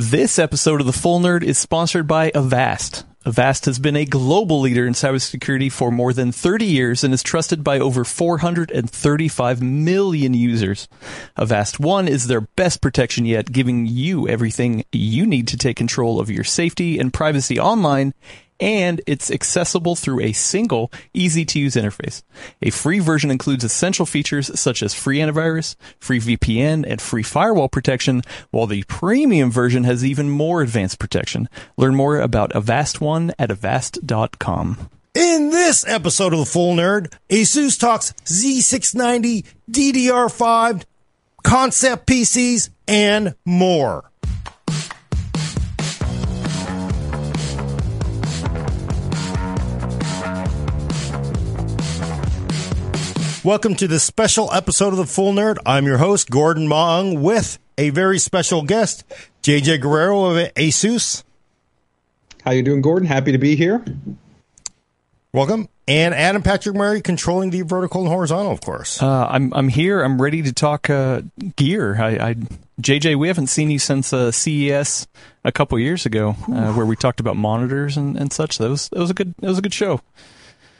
This episode of The Full Nerd is sponsored by Avast. Avast has been a global leader in cybersecurity for more than 30 years and is trusted by over 435 million users. Avast One is their best protection yet, giving you everything you need to take control of your safety and privacy online and it's accessible through a single, easy to use interface. A free version includes essential features such as free antivirus, free VPN, and free firewall protection, while the premium version has even more advanced protection. Learn more about Avast One at avast.com. In this episode of The Full Nerd, Asus talks Z690, DDR5, concept PCs, and more. Welcome to this special episode of The Full Nerd. I'm your host, Gordon Ung, with a very special guest, JJ Guerrero of Asus. How you doing, Gordon? Happy to be here. Welcome. And Adam Patrick Murray controlling the vertical and horizontal, of course. Uh, I'm I'm here. I'm ready to talk uh, gear. I, I, JJ, we haven't seen you since uh, CES a couple years ago, uh, where we talked about monitors and, and such. That was that was a good that was a good show.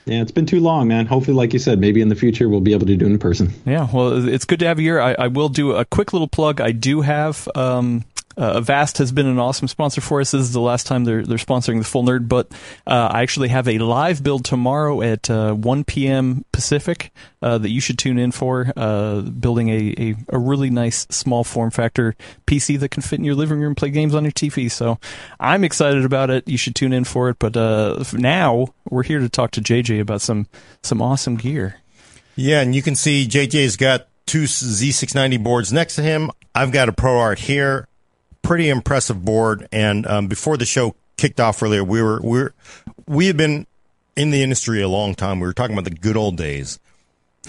Yeah, it's been too long, man. Hopefully, like you said, maybe in the future we'll be able to do it in person. Yeah, well, it's good to have you here. I, I will do a quick little plug. I do have um, uh, Avast has been an awesome sponsor for us. This is the last time they're they're sponsoring the Full Nerd, but uh, I actually have a live build tomorrow at uh, 1 p.m. Pacific uh, that you should tune in for. Uh, building a, a, a really nice small form factor PC that can fit in your living room, play games on your TV. So I'm excited about it. You should tune in for it. But uh, now we're here to talk to JJ about some some awesome gear. Yeah, and you can see JJ's got two Z690 boards next to him. I've got a ProArt here pretty impressive board. And um, before the show kicked off earlier, we were we we had been in the industry a long time. We were talking about the good old days.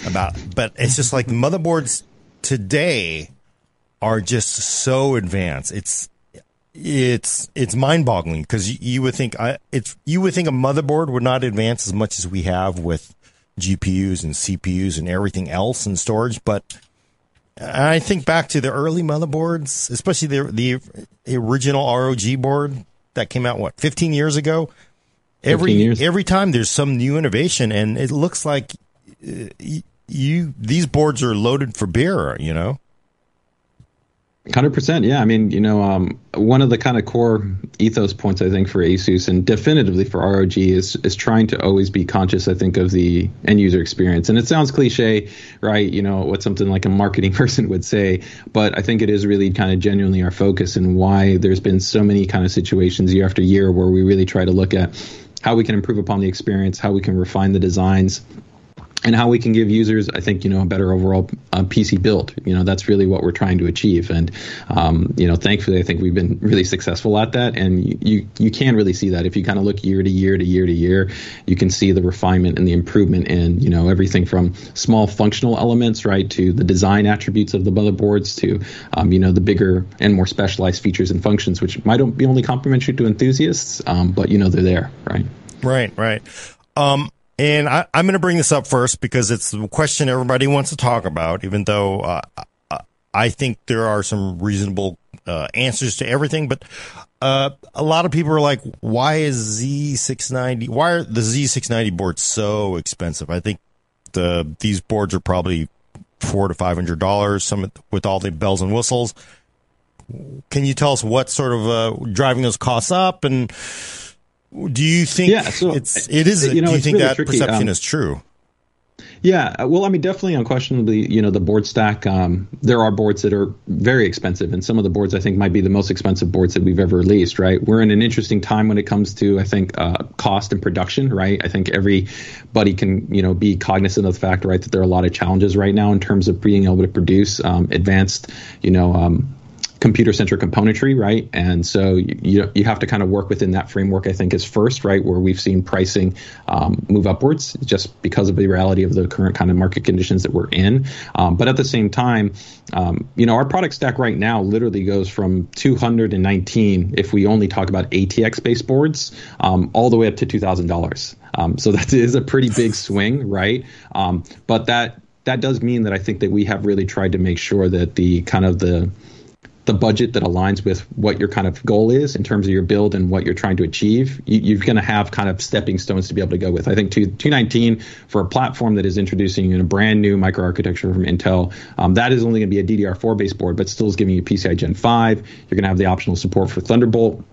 About, but it's just like the motherboards today are just so advanced. It's it's it's mind boggling because you, you, would think I, it's you would think a motherboard would not advance as much as we have with GPUs and CPUs and everything else in storage, but I think back to the early motherboards, especially the the original ROG board that came out what 15 years ago. Every years. every time there's some new innovation, and it looks like uh, you these boards are loaded for beer. You know. Hundred percent, yeah. I mean, you know, um, one of the kind of core ethos points I think for ASUS and definitively for ROG is is trying to always be conscious. I think of the end user experience, and it sounds cliche, right? You know, what something like a marketing person would say, but I think it is really kind of genuinely our focus and why there's been so many kind of situations year after year where we really try to look at how we can improve upon the experience, how we can refine the designs, and how we can give users, I think, you know, a better overall uh, PC build. You know, that's really what we're trying to achieve. And, um, you know, thankfully, I think we've been really successful at that. And you, you, you can really see that if you kind of look year to year to year to year, you can see the refinement and the improvement in, you know, everything from small functional elements, right, to the design attributes of the motherboards to, um, you know, the bigger and more specialized features and functions, which might be only complementary to enthusiasts, um, but, you know, they're there, right? Right, right. Um, and I, am going to bring this up first because it's the question everybody wants to talk about, even though uh, I think there are some reasonable uh, answers to everything. But uh, a lot of people are like, why is Z690, why are the Z690 boards so expensive? I think the these boards are probably four to five hundred dollars, some with all the bells and whistles. Can you tell us what sort of uh, driving those costs up and do you think yeah, so it's it is you know, do you think really that tricky. perception um, is true? Yeah, well, I mean, definitely, unquestionably, you know, the board stack. Um, there are boards that are very expensive, and some of the boards I think might be the most expensive boards that we've ever released. Right, we're in an interesting time when it comes to, I think, uh, cost and production. Right, I think everybody can, you know, be cognizant of the fact, right, that there are a lot of challenges right now in terms of being able to produce um, advanced, you know, um, computer centric componentry, right? And so you you have to kind of work within that framework. I think is first, right, where we've seen pricing um, move upwards just because of the reality of the current kind of market conditions that we're in. Um, but at the same time, um, you know, our product stack right now literally goes from 219 if we only talk about ATX based boards, um, all the way up to two thousand dollars. Um, so that is a pretty big swing, right? Um, but that that does mean that I think that we have really tried to make sure that the kind of the the budget that aligns with what your kind of goal is in terms of your build and what you're trying to achieve, you, are going to have kind of stepping stones to be able to go with. I think 219 for a platform that is introducing a brand new microarchitecture from Intel, um, that is only going to be a DDR4 based board, but still is giving you PCI Gen 5. You're going to have the optional support for Thunderbolt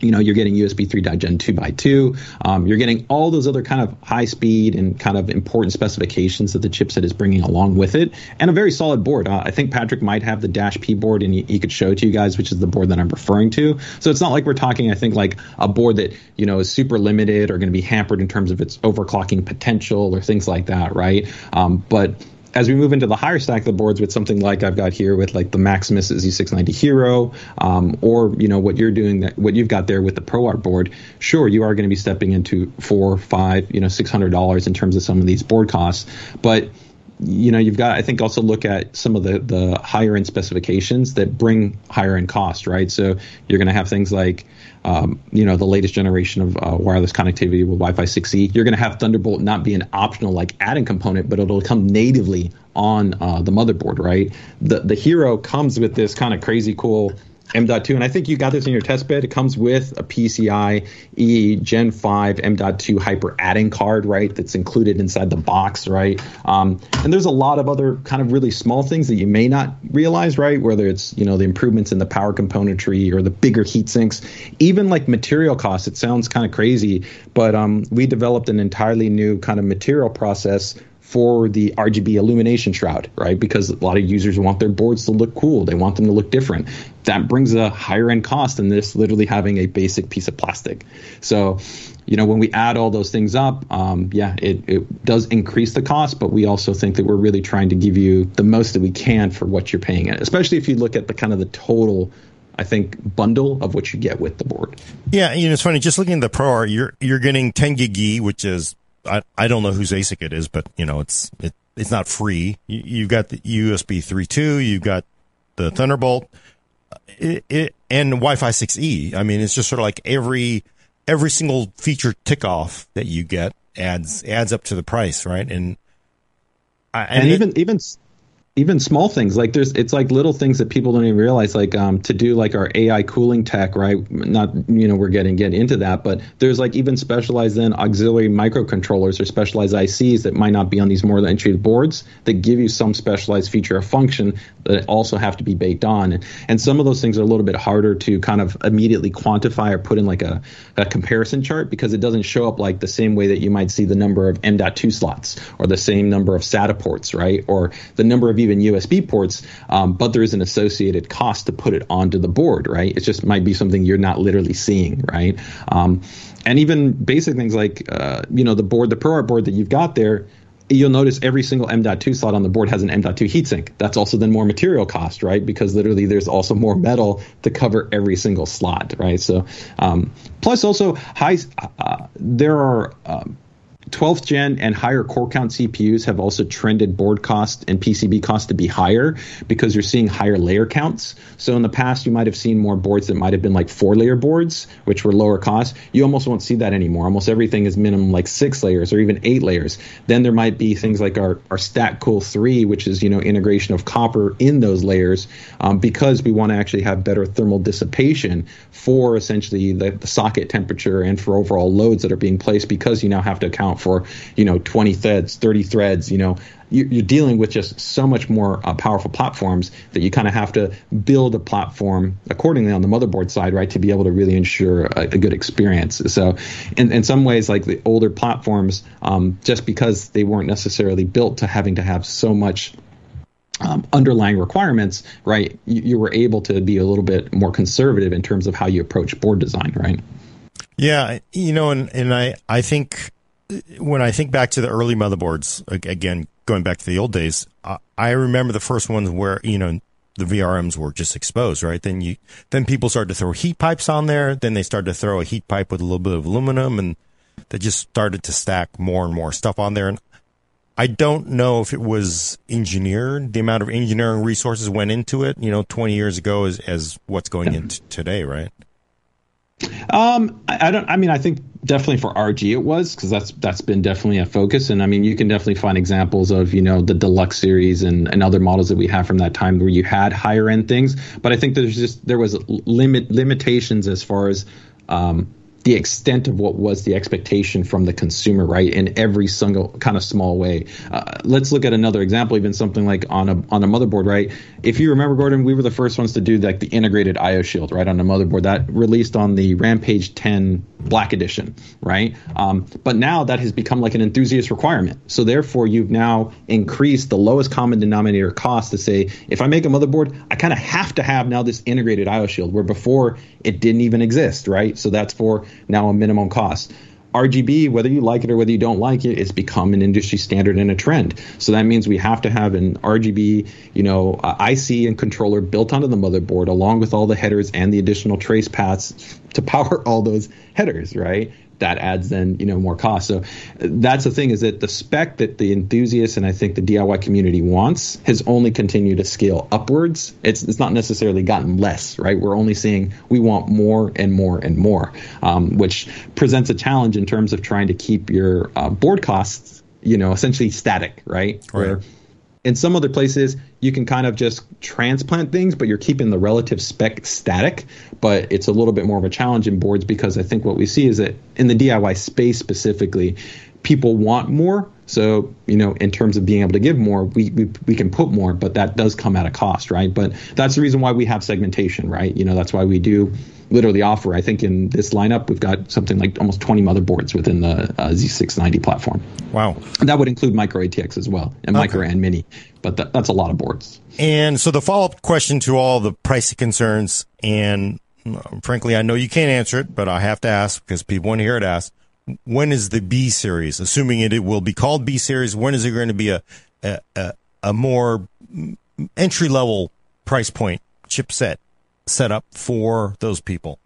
you know, you're getting USB 3.Gen 2 by 2. Um, you're getting all those other kind of high speed and kind of important specifications that the chipset is bringing along with it, and a very solid board. Uh, I think Patrick might have the Dash P board, and he, he, could show it to you guys, which is the board that I'm referring to. So it's not like we're talking, I think, like a board that you know is super limited or going to be hampered in terms of its overclocking potential or things like that, right? Um, but as we move into the higher stack of the boards with something like I've got here with like the Maximus Z690 Hero, um, or you know what you're doing that what you've got there with the ProArt board, sure you are going to be stepping into four, five, you know, six hundred dollars in terms of some of these board costs, but you know you've got I think also look at some of the the higher end specifications that bring higher end cost, right? So you're going to have things like um, you know the latest generation of uh, wireless connectivity with Wi-Fi 6E. You're going to have Thunderbolt not be an optional like adding component, but it'll come natively on uh, the motherboard, right? The the Hero comes with this kind of crazy cool M.2, and I think you got this in your test bed. It comes with a PCI E Gen 5 M.2 hyper adding card, right? That's included inside the box, right? Um, and there's a lot of other kind of really small things that you may not realize, right? Whether it's you know the improvements in the power componentry or the bigger heat sinks, even like material costs. It sounds kind of crazy, but um, we developed an entirely new kind of material process for the RGB illumination shroud, right? Because a lot of users want their boards to look cool. They want them to look different. That brings a higher end cost than this literally having a basic piece of plastic. So, you know, when we add all those things up, um, yeah, it, it does increase the cost, but we also think that we're really trying to give you the most that we can for what you're paying, it, especially if you look at the kind of the total I think bundle of what you get with the board. Yeah, you know, it's funny. Just looking at the Pro you're you're getting 10 gig E, which is I, I don't know whose ASIC it is, but you know, it's, it, it's not free. You, you've got the USB 3.2, you've got the Thunderbolt, it, it, and Wi-Fi 6E. I mean, it's just sort of like every, every single feature tick off that you get adds, adds up to the price, right? And, I, and, and even, even, even small things like there's it's like little things that people don't even realize like um, to do like our ai cooling tech right? Not you know we're getting get into that but there's like even specialized then auxiliary microcontrollers or specialized ics that might not be on these more entry boards that give you some specialized feature or function that also have to be baked on. And some of those things are a little bit harder to kind of immediately quantify or put in like a, a comparison chart because it doesn't show up like the same way that you might see the number of m.2 slots or the same number of SATA ports right? Or the number of even USB ports, um, but there is an associated cost to put it onto the board, right? It just might be something you're not literally seeing, right? Um, and even basic things like, uh, you know, the board, the ProArt board that you've got there, you'll notice every single M.2 slot on the board has an M.2 heatsink. That's also then more material cost, right? Because literally there's also more metal to cover every single slot, right? So, um, plus also high, uh, there are, um, 12th gen and higher core count CPUs have also trended board cost and PCB cost to be higher because you're seeing higher layer counts. So in the past, you might have seen more boards that might have been like four layer boards, which were lower cost. You almost won't see that anymore. Almost everything is minimum like six layers or even eight layers. Then there might be things like our, our Stack Cool 3, which is, you know, integration of copper in those layers um, because we want to actually have better thermal dissipation for essentially the, the socket temperature and for overall loads that are being placed because you now have to account for you know 20 threads 30 threads you know you're dealing with just so much more uh, powerful platforms that you kind of have to build a platform accordingly on the motherboard side, right, to be able to really ensure a, a good experience. So, in, in some ways, like the older platforms, um, just because they weren't necessarily built to having to have so much um, underlying requirements, right, you, you, were able to be a little bit more conservative in terms of how you approach board design, right? Yeah, you know, and and I I think when I think back to the early motherboards, again, going back to the old days, I remember the first ones where, you know, the VRMs were just exposed, right? Then you, then people started to throw heat pipes on there. Then they started to throw a heat pipe with a little bit of aluminum and they just started to stack more and more stuff on there. And I don't know if it was engineered, the amount of engineering resources went into it, you know, 20 years ago as, as what's going into today, right? Um, I, I don't. I mean, I think definitely for ROG it was because that's that's been definitely a focus and I mean you can definitely find examples of you know the deluxe series and, and other models that we have from that time where you had higher end things but I think there's just there was limit limitations as far as um, the extent of what was the expectation from the consumer, right? In every single kind of small way. Uh, let's look at another example, even something like on a on a motherboard, right? If you remember, Gordon, we were the first ones to do like the integrated IO shield, right, on a motherboard that released on the Rampage 10 Black Edition, right? Um, but now that has become like an enthusiast requirement. So therefore, you've now increased the lowest common denominator cost to say, if I make a motherboard, I kind of have to have now this integrated IO shield, where before it didn't even exist, right? So that's for now a minimum cost. RGB, whether you like it or whether you don't like it, it's become an industry standard and a trend. So that means we have to have an RGB, you know, IC and controller built onto the motherboard, along with all the headers and the additional trace paths to power all those headers, right? That adds then you know more cost. So that's the thing is that the spec that the enthusiasts and I think the DIY community wants has only continued to scale upwards. It's it's not necessarily gotten less, right? We're only seeing we want more and more and more, um, which presents a challenge in terms of trying to keep your uh, board costs you know essentially static, right? right. Where in some other places, you can kind of just transplant things, but you're keeping the relative spec static. But it's a little bit more of a challenge in boards because I think what we see is that in the DIY space specifically, people want more. So, you know, in terms of being able to give more, we, we, we can put more, but that does come at a cost, right? But that's the reason why we have segmentation, right? You know, that's why we do literally offer. I think in this lineup, we've got something like almost 20 motherboards within the uh, Z690 platform. Wow. And that would include micro ATX as well, and okay. micro and mini. But that, that's a lot of boards. And so the follow up question to all the pricing concerns, and uh, frankly, I know you can't answer it, but I have to ask because people want to hear it asked. When is the B series? Assuming it, it will be called B series, when is it going to be a a, a, a more entry level price point chipset set up for those people.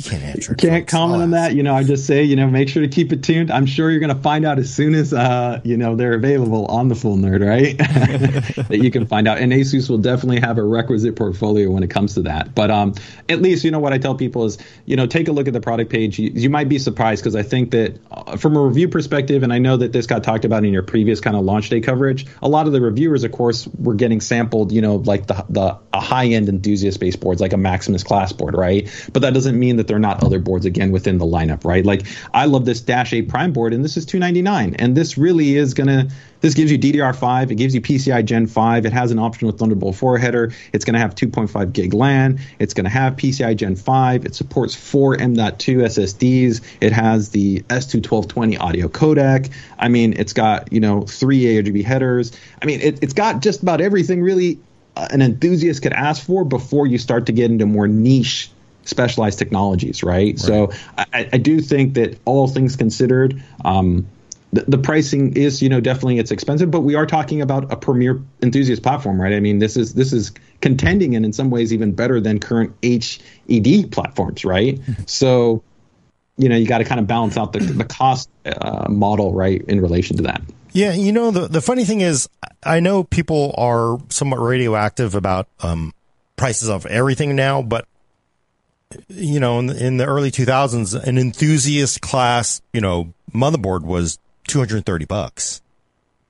You can't answer. Can't comment on that. You know, I just say, you know, make sure to keep it tuned. I'm sure you're going to find out as soon as, uh, you know, they're available on the Full Nerd, right? that you can find out. And Asus will definitely have a requisite portfolio when it comes to that. But um, at least, you know, what I tell people is, you know, take a look at the product page. You, you might be surprised because I think that uh, from a review perspective, and I know that this got talked about in your previous kind of launch day coverage, a lot of the reviewers, of course, were getting sampled, you know, like the the high end enthusiast based boards, like a Maximus class board, right? But that doesn't mean that they're not other boards again within the lineup, right? Like I love this Dash A Prime board, and this is 299, and this really is gonna. This gives you DDR5. It gives you PCI Gen 5. It has an option with Thunderbolt 4 header. It's to have 2.5 gig LAN. It's to have PCI Gen 5. It supports four M.2 SSDs. It has the S21220 audio codec. I mean, it's got you know three ARGB headers. I mean, it, it's got just about everything really uh, an enthusiast could ask for before you start to get into more niche specialized technologies, right? right. So I, I, do think that all things considered, um, the, the, pricing is, you know, definitely it's expensive, but we are talking about a premier enthusiast platform, right? I mean, this is this is contending and in some ways even better than current HED platforms, right? So, you know, you got to kind of balance out the, the cost uh, model, right, in relation to that. Yeah, you know the the funny thing is, I know people are somewhat radioactive about um, prices of everything now, but you know, in the, in the early 2000s, an enthusiast class, you know, motherboard was 230 bucks.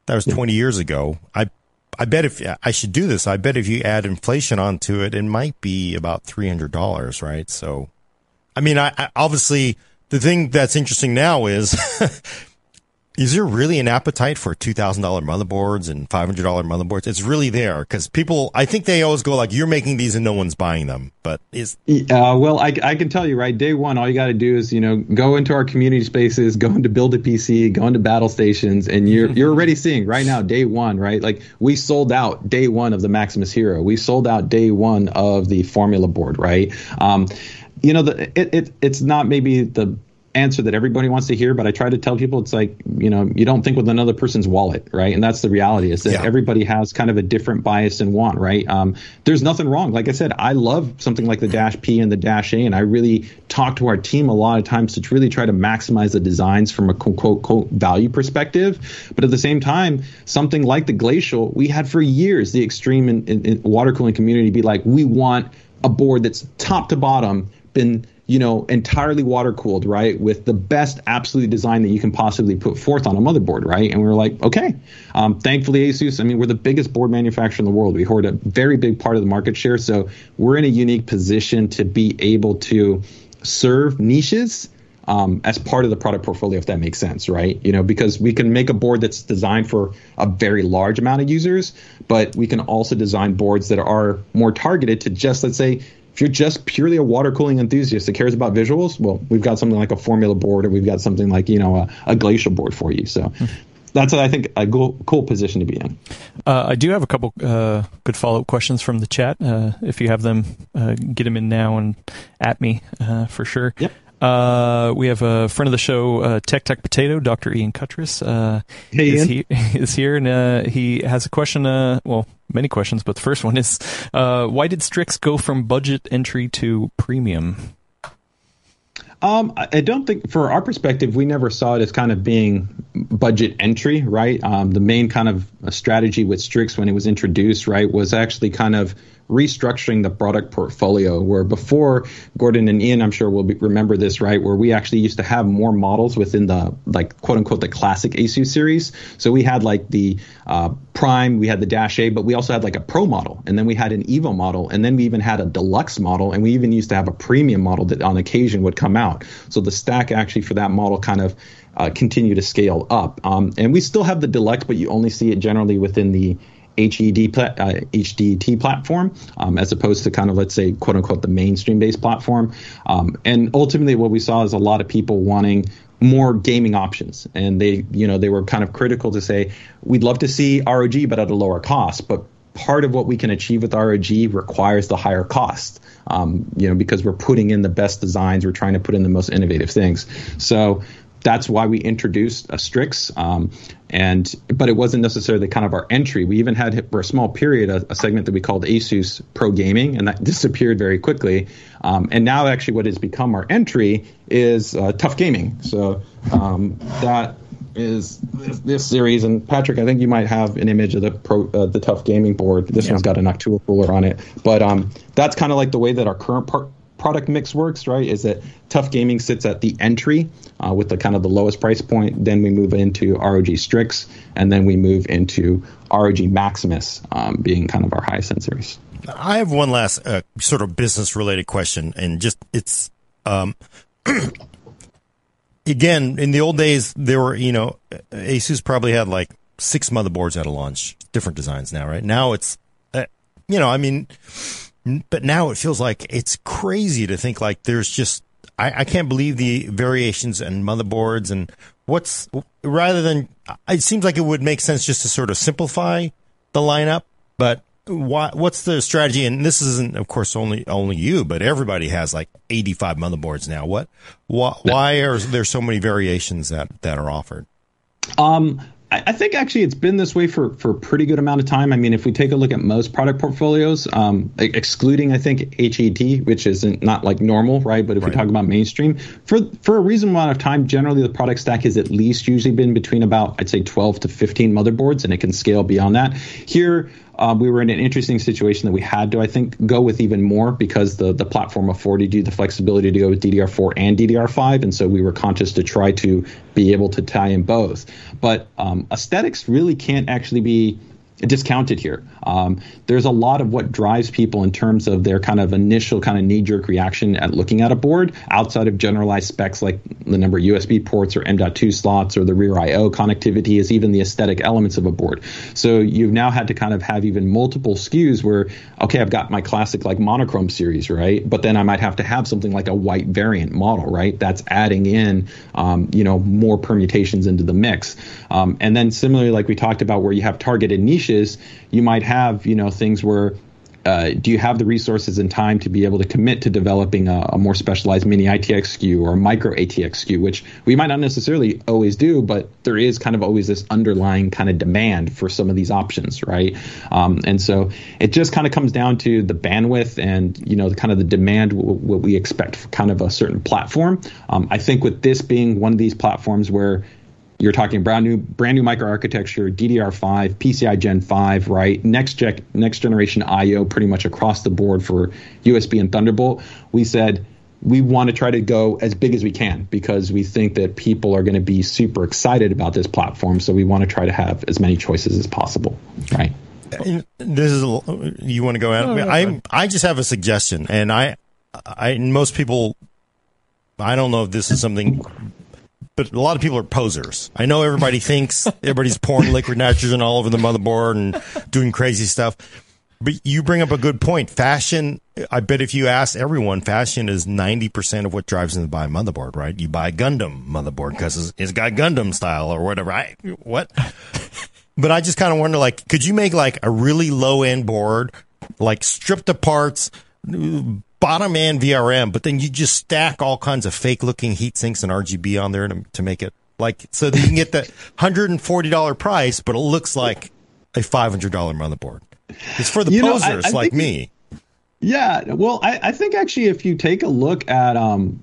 That was 20 years ago. I, I bet if I should do this, I bet if you add inflation onto it, it might be about $300, right? So, I mean, I, I obviously the thing that's interesting now is Is there really an appetite for $2,000 motherboards and $500 motherboards? It's really there because people, I think they always go like, you're making these and no one's buying them. But is. Uh, well, I, I can tell you, right? Day one, all you got to do is, you know, go into our community spaces, go into Build a PC, go into battle stations, and you're, you're already seeing right now, day one, right? Like we sold out day one of the Maximus Hero. We sold out day one of the Formula board, right? Um, you know, the, it, it, it's not maybe the answer that everybody wants to hear, but I try to tell people it's like, you know, you don't think with another person's wallet, right? And that's the reality is that yeah. everybody has kind of a different bias and want, right? Um, there's nothing wrong. Like I said, I love something like the Dash P and the Dash A, and I really talk to our team a lot of times to really try to maximize the designs from a quote, quote, quote value perspective. But at the same time, something like the Glacial, we had for years the extreme in, in, in water cooling community be like, we want a board that's top to bottom been you know, entirely water cooled, right, with the best absolute design that you can possibly put forth on a motherboard, right? And we were like, okay. Um, thankfully, Asus, I mean, we're the biggest board manufacturer in the world. We hold a very big part of the market share, so we're in a unique position to be able to serve niches um, as part of the product portfolio, if that makes sense, right? You know, because we can make a board that's designed for a very large amount of users, but we can also design boards that are more targeted to just, let's say, if you're just purely a water cooling enthusiast that cares about visuals, well, we've got something like a formula board, or we've got something like you know a, a glacial board for you. So. That's I think a cool, cool position to be in. Uh, I do have a couple uh, good follow up questions from the chat. Uh, if you have them, uh, get them in now and at me uh, for sure. Yep. Uh, we have a friend of the show, uh, Tech Tech Potato, Dr. Ian Cutress. Uh, hey, is, He, is here, and uh, he has a question. Uh, well, many questions, but the first one is, uh, why did Strix go from budget entry to premium? Um, I don't think, for our perspective, we never saw it as kind of being budget entry, right? Um, the main kind of strategy with Strix when it was introduced, right, was actually kind of restructuring the product portfolio where before Gordon and Ian, I'm sure will be, remember this, right? Where we actually used to have more models within the like quote unquote the classic ASUS series. So we had like the uh, Prime, we had the Dash A, but we also had like a Pro model, and then we had an Evo model, and then we even had a Deluxe model, and we even used to have a Premium model that on occasion would come out. So the stack actually for that model kind of uh, continue to scale up. Um, and we still have the Deluxe, but you only see it generally within the HED uh, HDT platform, um, as opposed to kind of let's say quote unquote the mainstream based platform. Um, and ultimately, what we saw is a lot of people wanting more gaming options, and they you know they were kind of critical to say we'd love to see ROG but at a lower cost, but part of what we can achieve with ROG requires the higher cost. Um, you know, because we're putting in the best designs, we're trying to put in the most innovative things. So that's why we introduced a Strix. Um, and but it wasn't necessarily kind of our entry. We even had for a small period a, a segment that we called ASUS Pro Gaming, and that disappeared very quickly. Um, and now, actually, what has become our entry is uh, Tough Gaming. So um, that is this, this, series. And Patrick, I think you might have an image of the pro, uh, the Tough Gaming board. This yeah. one's got an Noctua cooler on it, but um, that's kind of like the way that our current part product mix works, right? Is that Tough Gaming sits at the entry uh, with the kind of the lowest price point. Then we move into ROG Strix, and then we move into ROG Maximus, um, being kind of our highest end series. I have one last uh, sort of business related question, and just it's um, again in the old days there were you know Asus probably had like six motherboards at a launch, different designs now, right? Now it's uh, you know I mean but now it feels like it's crazy to think like there's just I, I can't believe the variations and motherboards and what's rather than it seems like it would make sense just to sort of simplify the lineup, but why, what's the strategy? And this isn't, of course, only only you, but everybody has like 85 motherboards now. What, why, why are there so many variations that that are offered? Um, I think actually it's been this way for for a pretty good amount of time. I mean, if we take a look at most product portfolios, um, excluding I think HED, which is not not like normal, right? But if right. we talk about mainstream, for for a reasonable amount of time, generally the product stack has at least usually been between about I'd say 12 to 15 motherboards, and it can scale beyond that. Here, uh, we were in an interesting situation that we had to, I think, go with even more because the the platform afforded you the flexibility to go with DDR4 and DDR5, and so we were conscious to try to be able to tie in both. But um, aesthetics really can't actually be discounted here. Um, there's a lot of what drives people in terms of their kind of initial kind of knee jerk reaction at looking at a board outside of generalized specs like the number of USB ports or M.2 slots or the rear I/O connectivity is even the aesthetic elements of a board. So you've now had to kind of have even multiple SKUs where okay, I've got my classic like monochrome series, right? But then I might have to have something like a white variant model, right? That's adding in um, you know more permutations into the mix. Um, and then similarly, like we talked about, where you have targeted niches, you might have you know things where uh, do you have the resources and time to be able to commit to developing a, a, more specialized mini ITX SKU or a micro ATX SKU, which we might not necessarily always do, but there is kind of always this underlying kind of demand for some of these options, right? Um, and so it just kind of comes down to the bandwidth and you know the kind of the demand w- what we expect for kind of a certain platform. Um, I think with this being one of these platforms where you're talking brand new brand new microarchitecture, DDR5, PCI Gen 5, right? Next gen, next generation IO pretty much across the board for USB and Thunderbolt. We said we want to try to go as big as we can because we think that people are going to be super excited about this platform. So we want to try to have as many choices as possible, right? This is you want to go out. I I just have a suggestion, and I I most people I don't know if this is something but a lot of people are posers. I know everybody thinks everybody's pouring liquid nitrogen all over the motherboard and doing crazy stuff. But you bring up a good point. Fashion, I bet if you ask everyone, fashion is 90% of what drives them to buy a motherboard, right? You buy a Gundam motherboard because it's got Gundam style or whatever. I, what? but I just kind of wonder, like, could you make like a really low end board, like stripped the parts, bottom end VRM, but then you just stack all kinds of fake looking heat sinks and RGB on there to, to make it like so that you can get the $140 price, but it looks like a $500 motherboard. It's for the you posers know, I, I like me. Yeah, well, I, I, think actually, if you take a look at um,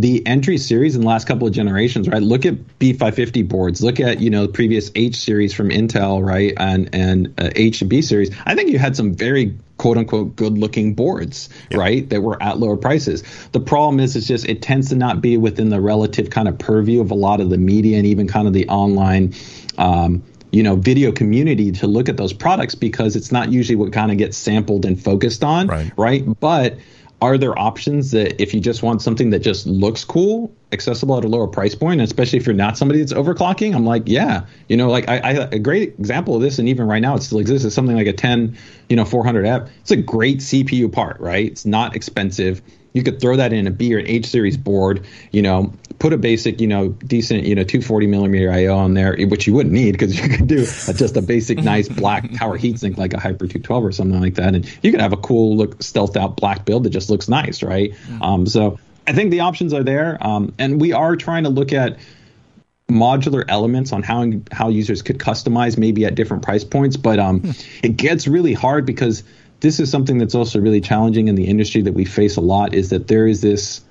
the entry series in the last couple of generations, right? Look at B550 boards. Look at you know the previous H series from Intel, right, and and uh, H and B series. I think you had some very quote unquote good looking boards, yep. right, that were at lower prices. The problem is, it's just it tends to not be within the relative kind of purview of a lot of the media and even kind of the online. Um, you know video community to look at those products because it's not usually what kind of gets sampled and focused on right, right? but are there options that if you just want something that just looks cool accessible at a lower price point especially if you're not somebody that's overclocking? I'm like yeah. You know like I, I, a great example of this and even right now it still exists is something like a 10 you know 400f it's a great cpu part right? It's not expensive. You could throw that in a B or an H series board, you know, put a basic, you know, decent, you know, 240 millimeter IO on there, which you wouldn't need because you could do just a basic, nice black power heatsink like a Hyper 212 or something like that, and you could have a cool look, stealthed out black build that just looks nice, right? Mm-hmm. Um, so I think the options are there, um, and we are trying to look at modular elements on how how users could customize maybe at different price points, but um, hmm. it gets really hard because this is something that's also really challenging in the industry that we face a lot is that there is this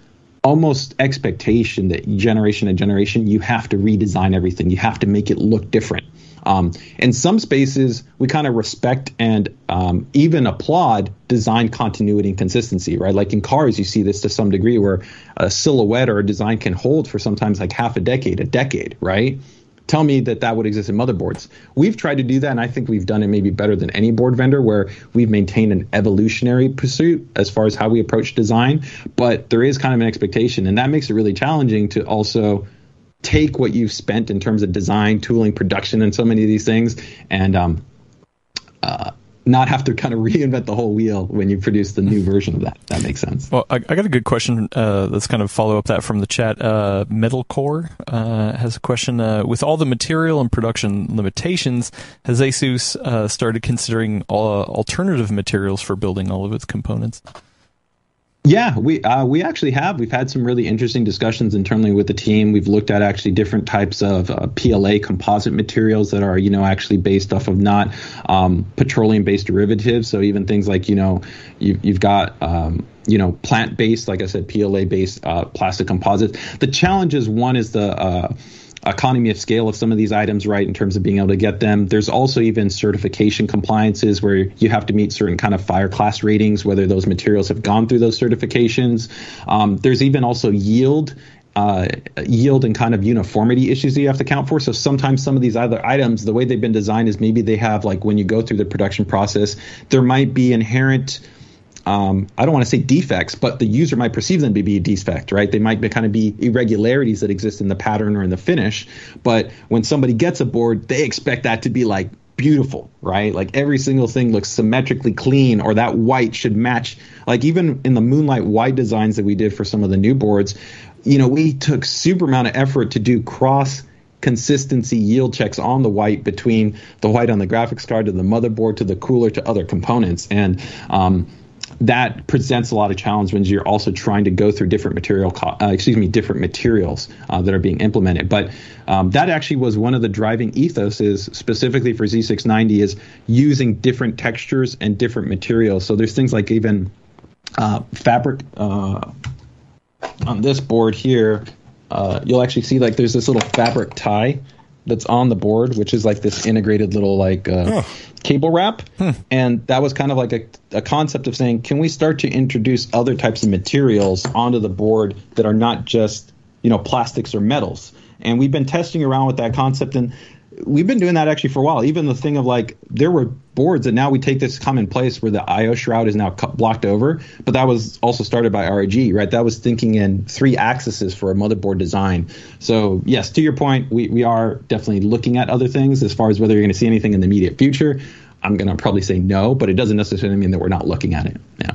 almost expectation that generation to generation you have to redesign everything. You have to make it look different. Um, in some spaces we kind of respect and um, even applaud design continuity and consistency right? Like in cars you see this to some degree where a silhouette or a design can hold for sometimes like half a decade a decade right tell me that that would exist in motherboards. We've tried to do that, and I think we've done it maybe better than any board vendor, where we've maintained an evolutionary pursuit as far as how we approach design. But there is kind of an expectation, and that makes it really challenging to also take what you've spent in terms of design, tooling, production, and so many of these things, and um, uh, not have to kind of reinvent the whole wheel when you produce the new version of that. That makes sense. Well, I, I got a good question. Uh, let's kind of follow up that from the chat. Uh, Metalcore uh, has a question. Uh, with all the material and production limitations, has ASUS uh, started considering uh, alternative materials for building all of its components? Yeah, we uh, we actually have. We've had some really interesting discussions internally with the team. We've looked at actually different types of uh, PLA composite materials that are, you know, actually based off of not um, petroleum-based derivatives. So even things like, you know, you've, you've got um, you know plant-based, like I said, PLA-based uh, plastic composites. The challenge is one is the uh, economy of scale of some of these items right in terms of being able to get them there's also even certification compliances where you have to meet certain kind of fire class ratings whether those materials have gone through those certifications um, there's even also yield uh, yield and kind of uniformity issues that you have to account for. So sometimes some of these other items, the way they've been designed is maybe they have like when you go through the production process, there might be inherent um, I don't want to say defects, but the user might perceive them to be a defect, right? They might be, kind of be irregularities that exist in the pattern or in the finish. But when somebody gets a board, they expect that to be like beautiful, right? Like every single thing looks symmetrically clean, or that white should match. Like even in the Moonlight white designs that we did for some of the new boards, you know, we took super amount of effort to do cross consistency yield checks on the white between the white on the graphics card to the motherboard to the cooler to other components and um, that presents a lot of challenge when you're also trying to go through different material, uh, excuse me, different materials uh, that are being implemented. But um, that actually was one of the driving ethos is specifically for Z690 is using different textures and different materials. So there's things like even uh, fabric uh, on this board here. Uh, you'll actually see like there's this little fabric tie that's on the board, which is like this integrated little like uh, cable wrap, and that was kind of like a, a concept of saying, can we start to introduce other types of materials onto the board that are not just you know plastics or metals? And we've been testing around with that concept and we've been doing that actually for a while. Even the thing of like there were boards that now we take this common place where the IO shroud is now blocked over, but that was also started by ROG, right? That was thinking in three axes for a motherboard design. So yes, to your point, we, we are definitely looking at other things as far as whether you're going to see anything in the immediate future. I'm going to probably say no, but it doesn't necessarily mean that we're not looking at it. Yeah.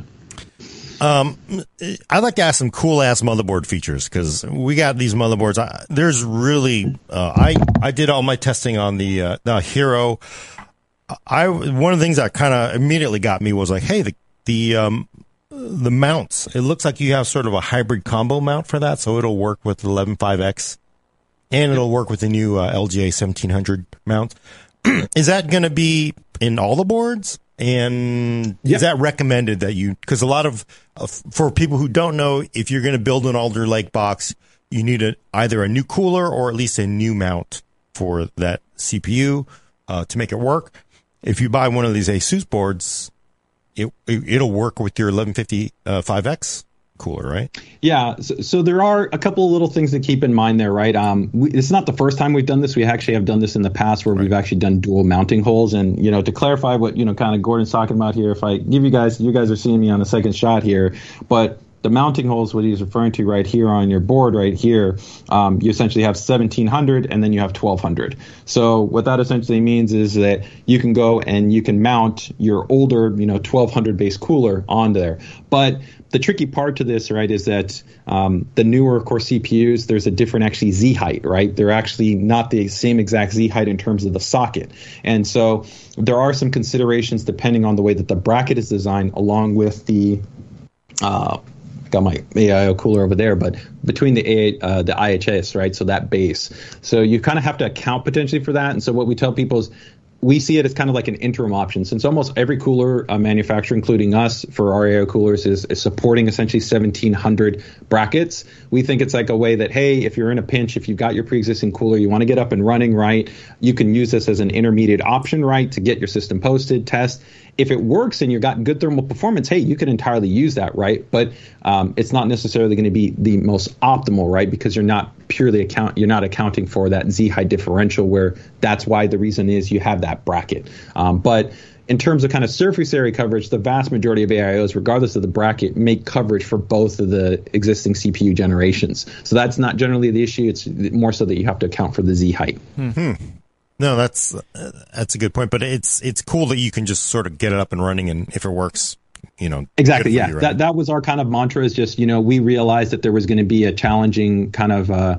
Um, I'd like to ask some cool ass motherboard features because we got these motherboards. I, there's really, uh, I I did all my testing on the uh, the Hero. I one of the things that kind of immediately got me was like, hey, the the um the mounts. It looks like you have sort of a hybrid combo mount for that, so it'll work with the 115X and it'll work with the new uh, LGA 1700 mount. Is that going to be in all the boards? And is that recommended that you, cause a lot of, uh, for people who don't know, if you're going to build an Alder Lake box, you need a, either a new cooler or at least a new mount for that CPU, uh, to make it work. If you buy one of these Asus boards, it, it it'll work with your 1150 uh, 5X cooler, right? Yeah, so, so there are a couple of little things to keep in mind there, right? Um, we, it's not the first time we've done this. We actually have done this in the past where we've actually done dual mounting holes. And you know, to clarify what you know, kind of Gordon's talking about here, if I give you guys, you guys are seeing me on the second shot here, but the mounting holes, what he's referring to right here on your board, right here, um, you essentially have 1700 and then you have 1200. So what that essentially means is that you can go and you can mount your older, you know, 1200 base cooler on there. But the tricky part to this, right, is that um, the newer core CPUs, there's a different actually Z height, right? They're actually not the same exact Z height in terms of the socket. And so there are some considerations depending on the way that the bracket is designed, along with the uh, got my AIO cooler over there, but between the A, uh, the IHS, right? So that base. So you kind of have to account potentially for that. And so what we tell people is we see it as kind of like an interim option since almost every cooler uh, manufacturer, including us for AIO coolers, is, is supporting essentially 1700 brackets. We think it's like a way that, hey, if you're in a pinch, if you've got your pre existing cooler, you want to get up and running, right? You can use this as an intermediate option, right? To get your system posted, test if it works and you've got good thermal performance, hey, you can entirely use that, right? But um, it's not necessarily going to be the most optimal, right? Because you're not purely account you're not accounting for that Z high differential, where that's why the reason is you have that bracket. Um, but in terms of kind of surface area coverage, the vast majority of AIOs, regardless of the bracket, make coverage for both of the existing CPU generations. So that's not generally the issue. It's more so that you have to account for the Z height. No, that's uh, that's a good point. But it's it's cool that you can just sort of get it up and running, and if it works, you know, Exactly. Yeah. you, right? That that was our kind of mantra. Is just you know we realized that there was going to be a challenging kind of uh,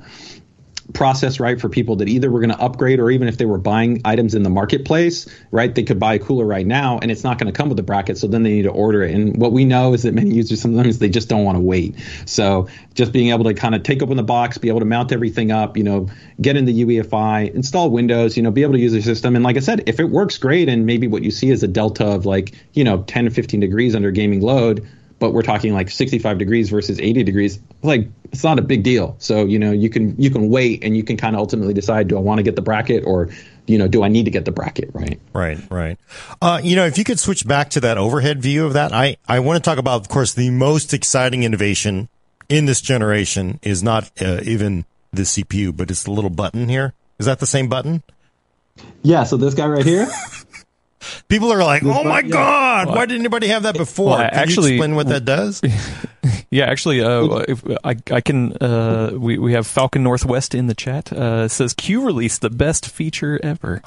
process, right, for people that either were going to upgrade or even if they were buying items in the marketplace, right, they could buy a cooler right now and it's not going to come with a bracket, so then they need to order it. And what we know is that many users sometimes they just don't want to wait. So just being able to kind of take open the box, be able to mount everything up, you know, get in the UEFI, install Windows, you know, be able to use the system. And like I said, if it works great and maybe what you see is a delta of like, you know, 10 to 15 degrees under gaming load, but we're talking like 65 degrees versus 80 degrees like it's not a big deal so you know you can you can wait and you can kind of ultimately decide do i want to get the bracket or you know do i need to get the bracket right Right, right. Uh, you know, if you could switch back to that overhead view of that, I, I want to talk about, of course, the most exciting innovation in this generation is not uh, even the CPU, but it's the little button here. Is that the same button? yeah so this guy right here People are like, "Oh my god, why didn't anybody have that before?" Well, Can actually- you explain what that does? Yeah, actually, uh, if I, I can. Uh, we we have Falcon Northwest in the chat. Uh, it says Q release the best feature ever.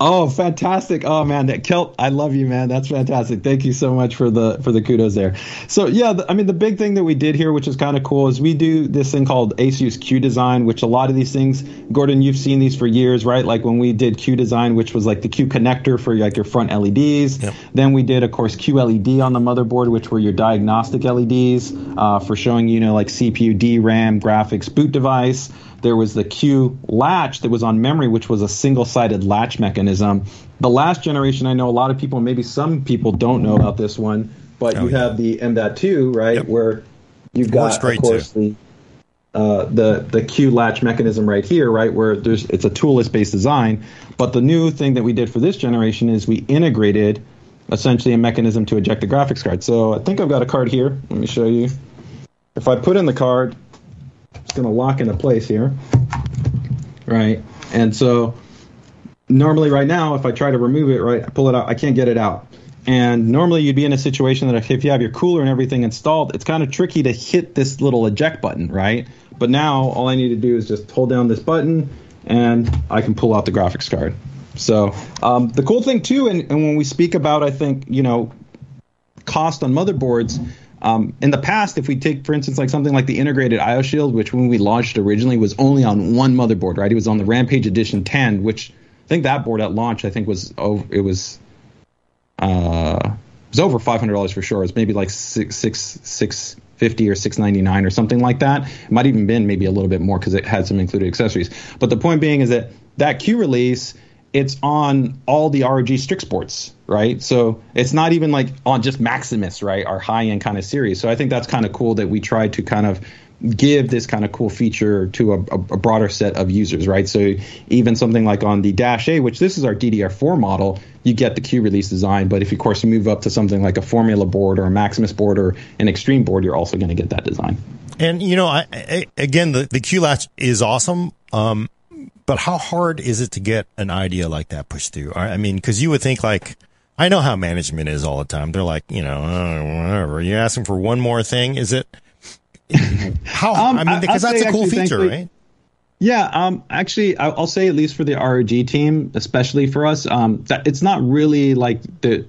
Oh, fantastic! Oh man, that Kelt, I love you, man. That's fantastic. Thank you so much for the for the kudos there. So yeah, the, I mean the big thing that we did here, which is kind of cool, is we do this thing called ASUS Q Design, which a lot of these things, Gordon, you've seen these for years, right? Like when we did Q Design, which was like the Q connector for like your front LEDs. Yep. Then we did, of course, QLED on the motherboard, which were your diagnostic LEDs uh, for showing you know like CPU, DRAM, graphics, boot device. There was the Q latch that was on memory, which was a single sided latch mechanism. The last generation, I know a lot of people, maybe some people don't know about this one, but Oh, you yeah. have the M.2, right, Yep. where you've got, of course, the uh, the the Q latch mechanism right here, right where there's it's a toolless based design. But the new thing that we did for this generation is we integrated essentially a mechanism to eject the graphics card. So I think I've got a card here. Let me show you. If I put in the card, it's going to lock into place here, right? And so normally right now, if I try to remove it, right, I pull it out, I can't get it out. And normally you'd be in a situation that if you have your cooler and everything installed, it's kind of tricky to hit this little eject button, right? But now all I need to do is just hold down this button and I can pull out the graphics card. So um, the cool thing too, and, and when we speak about, I think you know, cost on motherboards. Um, in the past, if we take, for instance, like something like the integrated IO Shield, which when we launched originally was only on one motherboard, right? It was on the Rampage Edition 10, which I think that board at launch, I think was over, it was uh, it was over five hundred dollars for sure. It's maybe like six six six fifty or six ninety nine or something like that. It might even been maybe a little bit more because it had some included accessories. But the point being is that that Q release it's on all the ROG Strix boards, right? So it's not even like on just Maximus, right? Our high end kind of series. So I think that's kind of cool that we tried to kind of give this kind of cool feature to a, a, broader set of users, right? So even something like on the Dash A, which this is our DDR4 model, you get the Q release design. But if of course you move up to something like a Formula board or a Maximus board or an Extreme board, you're also going to get that design. And you know, I, I, again, the the Q latch is awesome. Um, but how hard is it to get an idea like that pushed through? I mean, because you would think like. I know how management is all the time. They're like, you know, oh, whatever. You're asking for one more thing. Is it? How? Um, I mean, because that's a cool feature, right? Yeah, um, actually, I'll say at least for the ROG team, especially for us, um, that it's not really like the.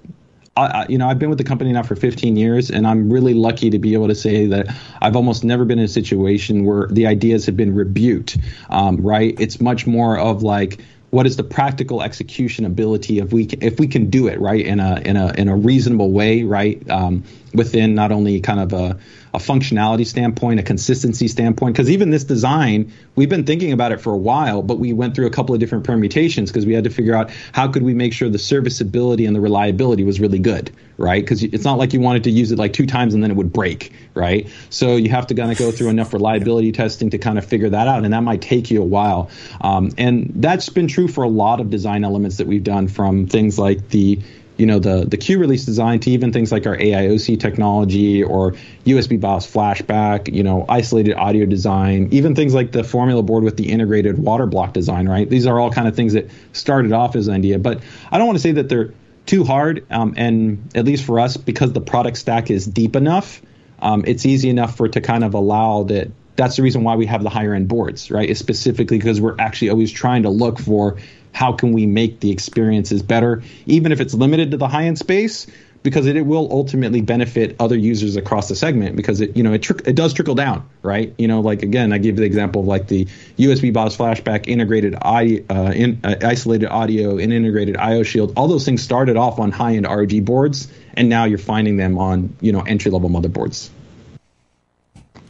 I, you know, I've been with the company now for 15 years, and I'm really lucky to be able to say that I've almost never been in a situation where the ideas have been rebuked. Um, right? It's much more of like what is the practical execution ability if we if we can do it right in a in a in a reasonable way right um, within not only kind of a, a functionality standpoint a consistency standpoint because even this design we've been thinking about it for a while but we went through a couple of different permutations because we had to figure out how could we make sure the serviceability and the reliability was really good right? Because it's not like you wanted to use it like two times and then it would break right? So you have to kind of go through enough reliability testing to kind of figure that out and that might take you a while. Um, and that's been true for a lot of design elements that we've done from things like the you know the the Q release design to even things like our AIOC technology or USB BIOS flashback, you know, isolated audio design, even things like the formula board with the integrated water block design, right? These are all kind of things that started off as an idea, but I don't want to say that they're too hard. Um, and at least for us, because the product stack is deep enough, um, it's easy enough for it to kind of allow that. That's the reason why we have the higher end boards, right? Is specifically because we're actually always trying to look for how can we make the experiences better, even if it's limited to the high end space, because it, it, will ultimately benefit other users across the segment because it you know it tr- it does trickle down, right? You know, like again, I give the example of like the USB BIOS flashback, integrated audio, uh, in, uh, isolated audio, and integrated IO Shield. All those things started off on high end ROG boards, and now you're finding them on you know entry level motherboards.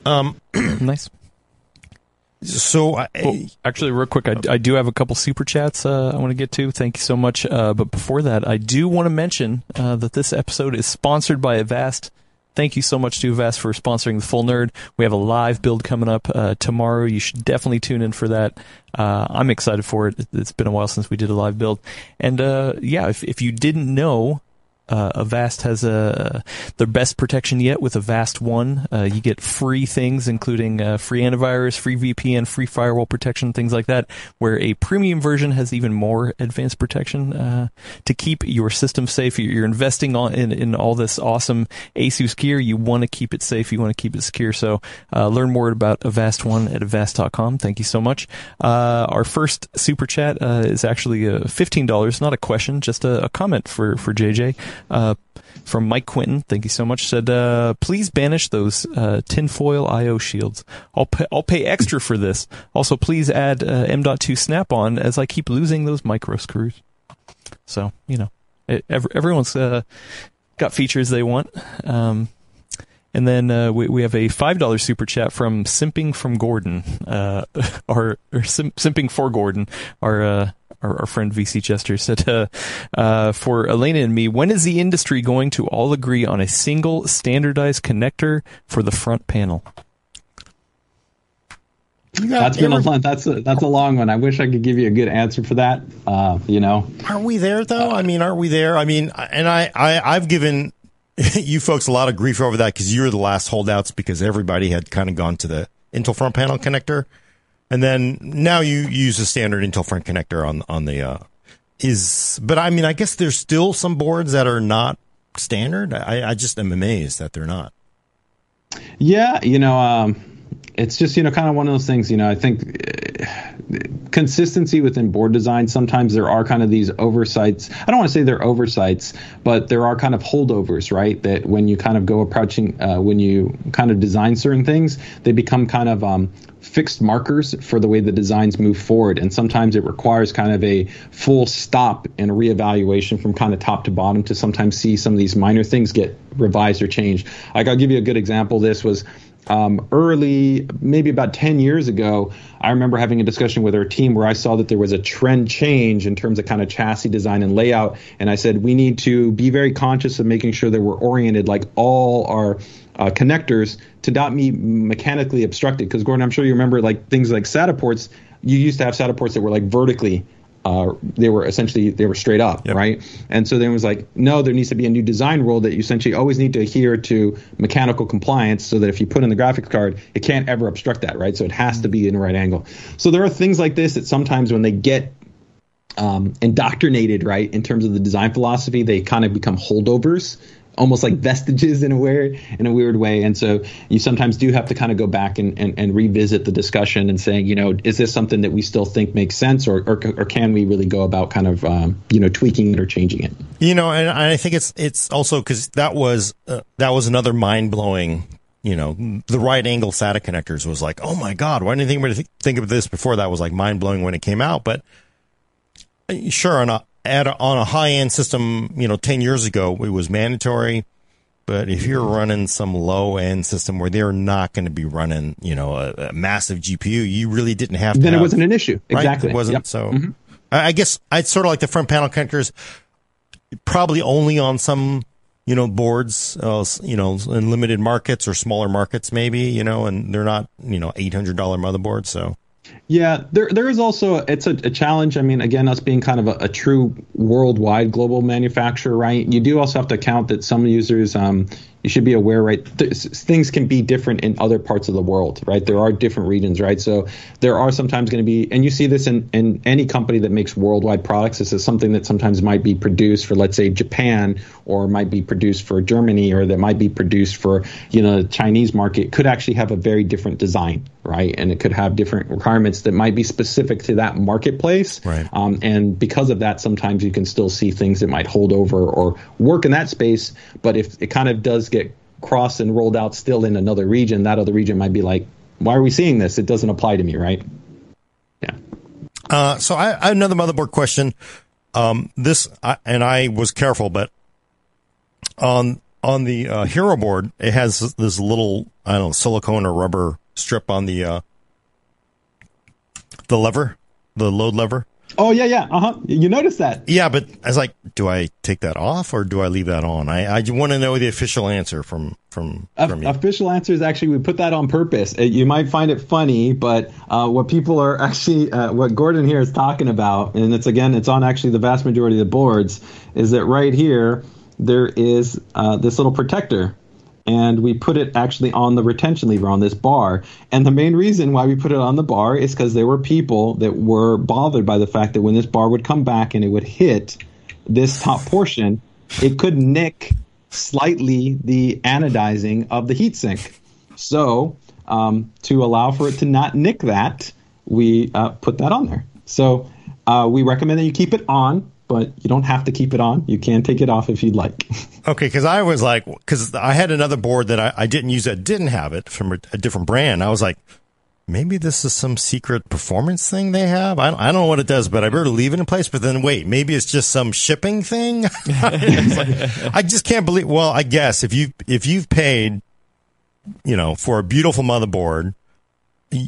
Um, nice. So, I, well, actually, real quick, I, I, do have a couple super chats uh, I want to get to. Thank you so much. Uh, but before that, I do want to mention uh, that this episode is sponsored by Avast. Thank you so much to Avast for sponsoring the Full Nerd. We have a live build coming up uh, tomorrow. You should definitely tune in for that. Uh, I'm excited for it. It's been a while since we did a live build, and uh, yeah, if if you didn't know, uh, Avast has a their best protection yet with Avast One. Uh, you get free things, including uh, free antivirus, free VPN, free firewall protection, things like that. Where a premium version has even more advanced protection uh, to keep your system safe. You're investing in, in all this awesome ASUS gear. You want to keep it safe. You want to keep it secure. So uh, learn more about Avast One at avast.com. Thank you so much. Uh, our first super chat is actually fifteen dollars, not a question, just a, a comment for for JJ. Uh, from Mike Quinton, thank you so much. Said, uh, please banish those uh, tinfoil I/O shields. I'll pay, I'll pay extra for this. Also, please add uh, M.2 Snap-on as I keep losing those micro screws. So you know, it, every, everyone's uh, got features they want. Um, and then uh, we, we have a five dollar super chat from Simping from Gordon, uh, or, or Sim, Simping for Gordon, our uh, our, our friend VC Chester said, uh, uh, for Elena and me, when is the industry going to all agree on a single standardized connector for the front panel? That's been a long, that's a that's a long one. I wish I could give you a good answer for that. Uh, you know, aren't we there though? I mean, aren't we there? I mean, and I, I I've given you folks a lot of grief over that because you're the last holdouts because everybody had kind of gone to the Intel front panel connector, and then now you use a standard Intel front connector on on the uh, is. But I mean, I guess there's still some boards that are not standard. I, I just am amazed that they're not. Yeah, you know. Um it's just you know kind of one of those things you know i think uh, consistency within board design sometimes there are kind of these oversights. I don't want to say they're oversights but there are kind of holdovers right that when you kind of go approaching uh, when you kind of design certain things they become kind of um, fixed markers for the way the designs move forward. And sometimes it requires kind of a full stop and reevaluation from kind of top to bottom to sometimes see some of these minor things get revised or changed. Like i'll give you a good example. This was um, early, maybe about 10 years ago, I remember having a discussion with our team where I saw that there was a trend change in terms of kind of chassis design and layout. And I said, we need to be very conscious of making sure that we're oriented like all our uh, connectors to not be mechanically obstructed. Because, Gordon, I'm sure you remember like things like SATA ports. You used to have SATA ports that were like vertically uh, they were essentially they were straight up, yep. right? And so then it was like, no, there needs to be a new design rule that you essentially always need to adhere to mechanical compliance, so that if you put in the graphics card, it can't ever obstruct that, right? So it has to be in the right angle. So there are things like this that sometimes when they get um, indoctrinated, right, in terms of the design philosophy, they kind of become holdovers almost like vestiges in a weird in a weird way. And so you sometimes do have to kind of go back and, and, and, revisit the discussion and saying, you know, is this something that we still think makes sense, or or, or can we really go about kind of um, you know tweaking it or changing it? You know, and I think it's it's also because that was uh, that was another mind blowing. You know, the right angle SATA connectors was like, oh my god, why didn't anybody think of this before? That was like mind blowing when it came out, but uh, sure, a at a, on a high end system, you know, 10 years ago, it was mandatory. But if you're running some low end system where they're not going to be running, you know, a, a, massive GPU, you really didn't have to. Then have, it wasn't an issue. Right? Exactly. It wasn't. Yep. So mm-hmm. I guess I'd sort of like the front panel connectors, probably only on some, you know, boards, uh, you know, in limited markets or smaller markets, maybe, you know, and they're not, you know, $800 motherboards. So yeah, there there is also it's a, a challenge. I mean, again, us being kind of a, a, true worldwide global manufacturer, right? You do also have to count that some users, um, you should be aware, right? Th- things can be different in other parts of the world, right? There are different regions, right? So there are sometimes going to be, and you see this in, in any company that makes worldwide products. This is something that sometimes might be produced for, let's say, Japan, or might be produced for Germany, or that might be produced for, you know, the Chinese market. Could actually have a very different design, right? And it could have different requirements that might be specific to that marketplace. Right. Um, and because of that, sometimes you can still see things that might hold over or work in that space. But if it kind of does get crossed and rolled out still in another region, that other region might be like, why are we seeing this? It doesn't apply to me, right? Yeah. Uh, so I, I, have another motherboard question. Um, this I, and I was careful, but on on the uh, Hero board, it has this little I don't know silicone or rubber strip on the uh, the lever, the load lever. Oh yeah, yeah. Uh huh. You noticed that? Yeah, but I was like, do I take that off or do I leave that on? I I want to know the official answer from from from you. Official answer is actually we put that on purpose. You might find it funny, but uh, what people are actually uh, what Gordon here is talking about, and it's again, it's on actually the vast majority of the boards, is that right here there is uh, this little protector and we put it actually on the retention lever on this bar. And the main reason why we put it on the bar is because there were people that were bothered by the fact that when this bar would come back and it would hit this top portion, it could nick slightly the anodizing of the heatsink. So, um, to allow for it to not nick that, we uh, put that on there. So, uh, we recommend that you keep it on but you don't have to keep it on. You can take it off if you'd like. okay, because I was like, because I had another board that I, I, didn't use that didn't have it from a, a, different brand. I was like, maybe this is some secret performance thing they have. I don't, I don't know what it does, but I better leave it in place. But then wait, maybe it's just some shipping thing. like, I just can't believe. Well, I guess if you if you've paid, you know, for a beautiful motherboard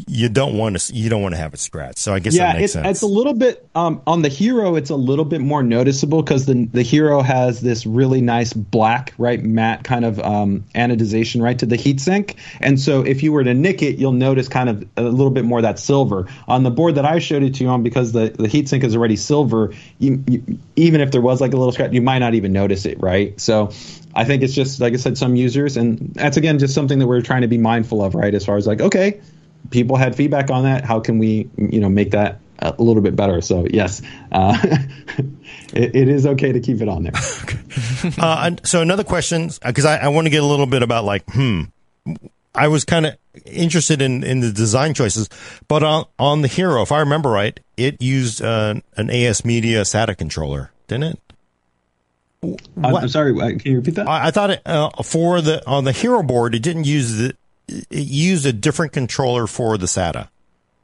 you don't want to you don't want to have it scratched. So I guess yeah, that makes it's, sense. it's a little bit um, on the hero. It's a little bit more noticeable because the the hero has this really nice black, right, matte kind of um, anodization right to the heatsink, and so if you were to nick it, you'll notice kind of a little bit more of that silver on the board that I showed it to you on because the the heatsink is already silver. You, you, even if there was like a little scratch, you might not even notice it, right? So. I think it's just like I said, some users, and that's again just something that we're trying to be mindful of, right? As far as like, okay, people had feedback on that. How can we, you know, make that a little bit better? So yes, uh, it, it is okay to keep it on there. uh, so another question, because I, I want to get a little bit about like, hmm, I was kind of interested in, in the design choices, but on, on the Hero, if I remember right, it used uh, an ASMedia SATA controller, didn't it? What? I'm sorry. Can you repeat that? I, I thought it, uh, for the on the Hero board, it didn't use the it used a different controller for the SATA.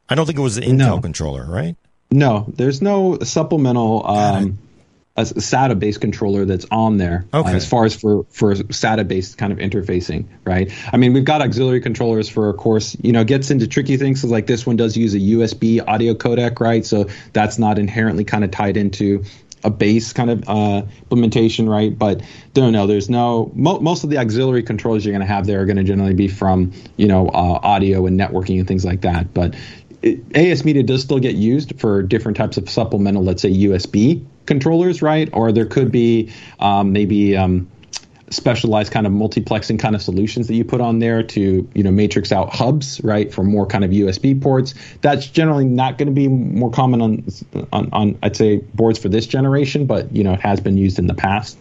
I don't think it was an Intel no. controller, right? No, there's no supplemental um, a SATA based controller that's on there okay. uh, as far as for for SATA based kind of interfacing, right? I mean, we've got auxiliary controllers for, of course, you know, gets into tricky things. Like this one does use a USB audio codec, right? So that's not inherently kind of tied into a base kind of uh, implementation, right? But don't know. There's no mo- most of the auxiliary controls you're going to have there are going to generally be from you know uh, audio and networking and things like that. But it, ASMedia does still get used for different types of supplemental, let's say USB controllers, right? Or there could be um, maybe um, specialized kind of multiplexing kind of solutions that you put on there to you know matrix out hubs right for more kind of USB ports. That's generally not going to be more common on, on on I'd say boards for this generation, but you know it has been used in the past.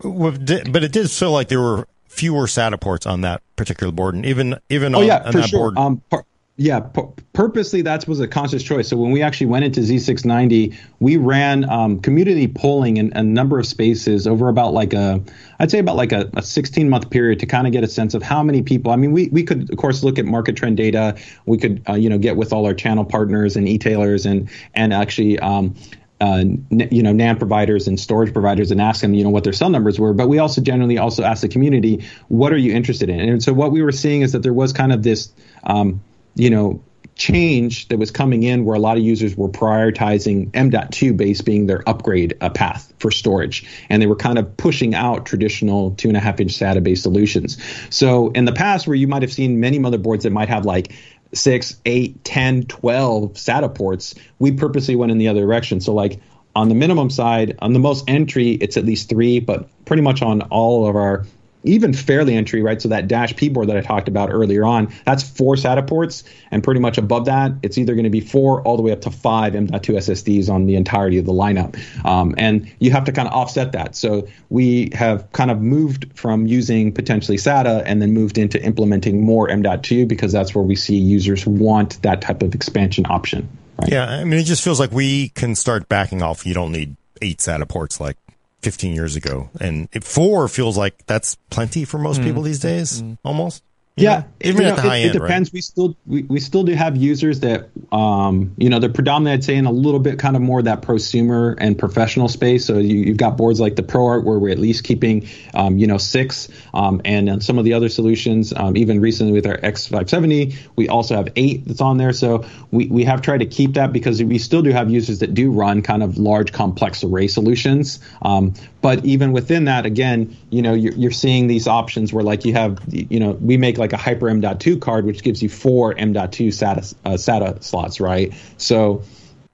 But it did feel like there were fewer SATA ports on that particular board, and even even oh on, yeah on for that sure. board. Um, par- yeah, pu- purposely that was a conscious choice. So when we actually went into Z690, we ran um, community polling in a number of spaces over about like a, I'd say about like a, a 16 month period to kind of get a sense of how many people. I mean, we we could of course look at market trend data. We could uh, you know get with all our channel partners and e-tailers and and actually. Um, uh, you know, NAND providers and storage providers and ask them, you know, what their sell numbers were. But we also generally also ask the community, what are you interested in? And so what we were seeing is that there was kind of this, um, you know, change that was coming in where a lot of users were prioritizing M.2 base being their upgrade uh, path for storage. And they were kind of pushing out traditional two and a half inch SATA based solutions. So in the past, where you might have seen many motherboards that might have like six, eight, 10, 12 SATA ports, we purposely went in the other direction. So like on the minimum side, on the most entry, it's at least three, but pretty much on all of our even fairly entry, right? So that dash P board that I talked about earlier on, that's four SATA ports, and pretty much above that, it's either going to be four all the way up to five M.2 SSDs on the entirety of the lineup. Um, and you have to kind of offset that. So we have kind of moved from using potentially SATA and then moved into implementing more M.2 because that's where we see users want that type of expansion option. Right? Yeah, I mean, it just feels like we can start backing off. You don't need eight SATA ports like 15 years ago. And four feels like that's plenty for most mm. people these days, mm. almost. Yeah, know, even you at the high it, end, it depends. Right? We still we, we still do have users that um you know they're predominantly I'd say in a little bit kind of more that prosumer and professional space. So you, have got boards like the ProArt where we're at least keeping um you know six um and some of the other solutions um, even recently with our X570 we also have eight that's on there. So we we have tried to keep that because we still do have users that do run kind of large complex array solutions. Um, but even within that, again, you know you're, you're seeing these options where like you have you know we make like a Hyper M.2 card, which gives you four M.2 SATA, uh, SATA slots, right? So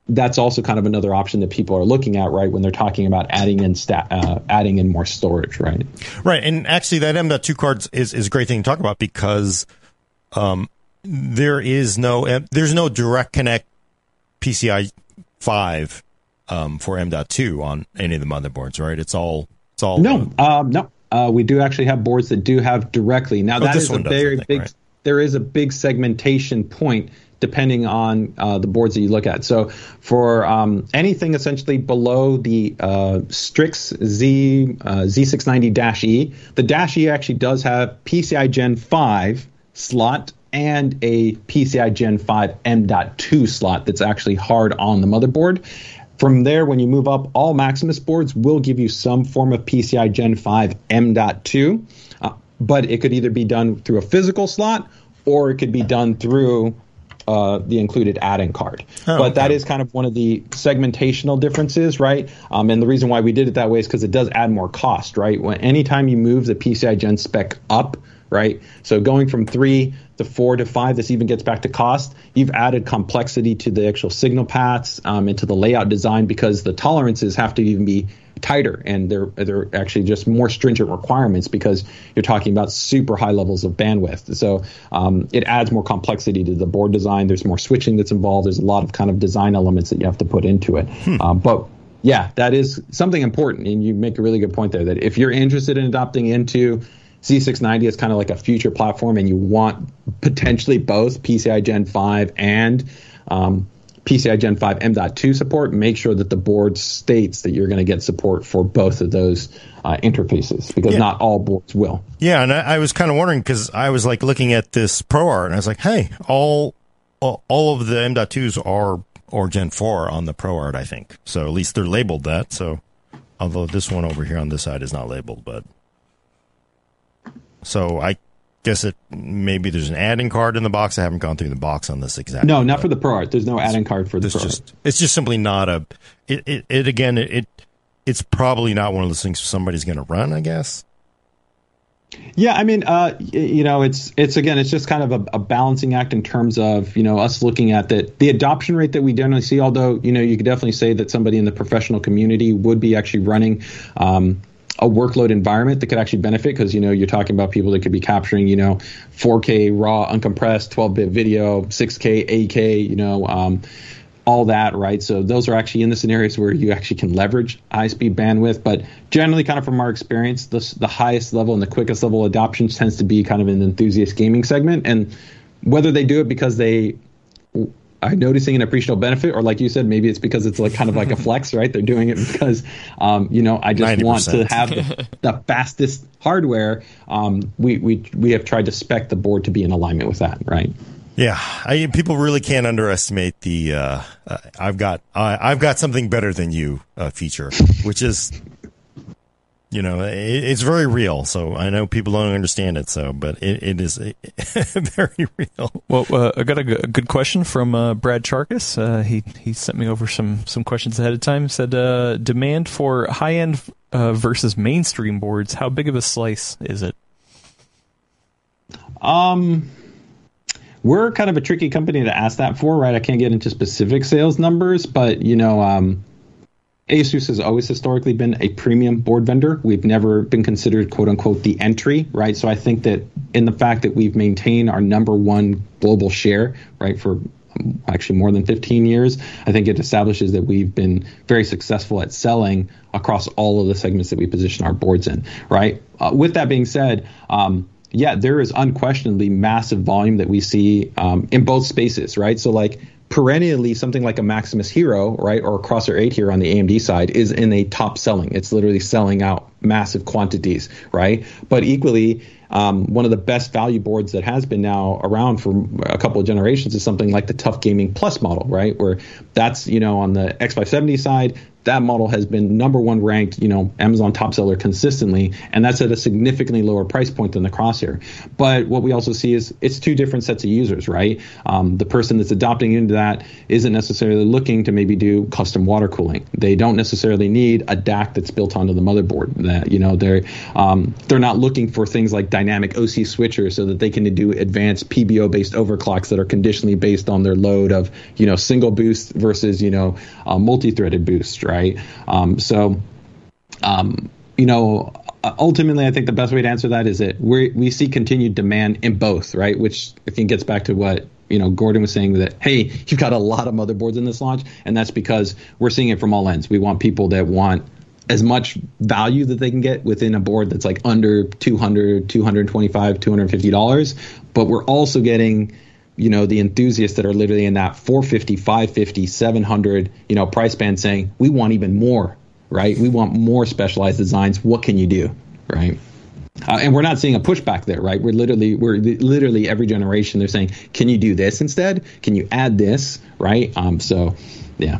that's also kind of another option that people are looking at, right, when they're talking about adding in sta- uh, adding in more storage, right? Right, and actually, that M.2 card is is a great thing to talk about because um, there is no there's no direct connect PCI five um, for M.2 on any of the motherboards, right? It's all it's all no, um, no. Uh, we do actually have boards that do have directly. Now oh, that is a very think, big. Right? There is a big segmentation point depending on uh, the boards that you look at. So for um, anything essentially below the uh, Strix Z uh, Z690-E, the Dash E actually does have PCI Gen 5 slot and a PCI Gen 5 M.2 slot that's actually hard on the motherboard. From there, when you move up, all Maximus boards will give you some form of PCI Gen 5 M.2, uh, but it could either be done through a physical slot or it could be done through uh, the included add-in card. Oh, but okay. that is kind of one of the segmentational differences, right? Um, and the reason why we did it that way is because it does add more cost, right? When anytime you move the PCI Gen spec up, right? So going from three to four to five, this even gets back to cost. You've added complexity to the actual signal paths um, and to the layout design because the tolerances have to even be tighter and they're they're actually just more stringent requirements because you're talking about super high levels of bandwidth. So um, it adds more complexity to the board design. There's more switching that's involved. There's a lot of kind of design elements that you have to put into it. Hmm. Um, but yeah, that is something important, and you make a really good point there. That if you're interested in adopting into Z690 is kind of like a future platform, and you want potentially both PCI Gen 5 and um, PCI Gen 5 M.2 support, make sure that the board states that you're going to get support for both of those uh, interfaces because yeah. not all boards will. Yeah, and I, I was kind of wondering because I was like looking at this ProArt and I was like, hey, all all, all of the M.2s are or Gen 4 on the ProArt, I think. So at least they're labeled that. So although this one over here on this side is not labeled, but so I guess it maybe there's an add-in card in the box. I haven't gone through the box on this exactly. No, not for the ProArt. There's no add-in card for the ProArt. Just, it's just simply not a. It, it, it again. It, it it's probably not one of those things somebody's going to run. I guess. Yeah, I mean, uh, you know, it's it's again, it's just kind of a, a, balancing act in terms of you know us looking at that the adoption rate that we generally see. Although you know, you could definitely say that somebody in the professional community would be actually running. Um, a workload environment that could actually benefit because you know you're talking about people that could be capturing you know 4K raw uncompressed 12-bit video 6K 8K you know um, all that right? So those are actually in the scenarios where you actually can leverage high speed bandwidth. But generally kind of from our experience the, the highest level and the quickest level adoption tends to be kind of the enthusiast gaming segment. And whether they do it because they are noticing an appreciable benefit, or like you said, maybe it's because it's like kind of like a flex, right? They're doing it because, um, you know, I just 90%. want to have the, the fastest hardware. Um, we we we have tried to spec the board to be in alignment with that, right? Yeah, I, people really can't underestimate the uh, uh, "I've got I've got something better than you" uh, feature, which is you know, it, it's very real. So I know people don't understand it. So, but it, it is very real. Well, uh, I got a, good question from uh, Brad Chacos. Uh, he he sent me over some some questions ahead of time. Said uh, demand for high end uh, versus mainstream boards. How big of a slice is it? Um. We're kind of a tricky company to ask that for, right? I can't get into specific sales numbers, but you know, um, Asus has always historically been a premium board vendor. We've never been considered quote unquote the entry, right? So I think that in the fact that we've maintained our number one global share, right, for um, actually more than 15 years, I think it establishes that we've been very successful at selling across all of the segments that we position our boards in, right? Uh, with that being said, um, yeah, there is unquestionably massive volume that we see um, in both spaces, right? So like perennially something like a Maximus Hero, right, or a Crosshair 8 here on the AMD side is in a top selling. It's literally selling out massive quantities, right? But equally, um, one of the best value boards that has been now around for a couple of generations is something like the TUF Gaming Plus model, right? Where that's, you know, on the X570 side, that model has been number one ranked, you know, Amazon top seller consistently, and that's at a significantly lower price point than the Crosshair. But what we also see is it's two different sets of users, right? Um, the person that's adopting into that isn't necessarily looking to maybe do custom water cooling. They don't necessarily need a DAC that's built onto the motherboard. That you know they're um, they're not looking for things like dynamic OC switchers so that they can do advanced PBO based overclocks that are conditionally based on their load of you know single boost versus you know uh, multi-threaded boost, right? Um, so, um, you know, ultimately, I think the best way to answer that is that we we see continued demand in both, right? Which I think gets back to what you know Gordon was saying that hey, you've got a lot of motherboards in this launch, and that's because we're seeing it from all ends. We want people that want as much value that they can get within a board that's like under 200 225 250 dollars but we're also getting you know the enthusiasts that are literally in that 450 550 700 you know price band saying we want even more right we want more specialized designs what can you do right uh, and we're not seeing a pushback there right we're literally we're literally every generation they're saying can you do this instead can you add this right um so yeah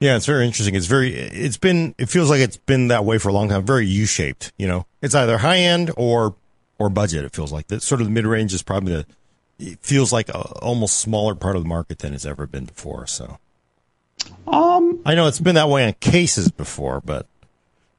yeah, it's very interesting. It's very, it's been, it feels like it's been that way for a long time. Very U-shaped. You know, it's either high end or or budget. It feels like that. Sort of the mid range is probably the it feels like a almost smaller part of the market than it's ever been before. So, um, I know it's been that way on cases before, but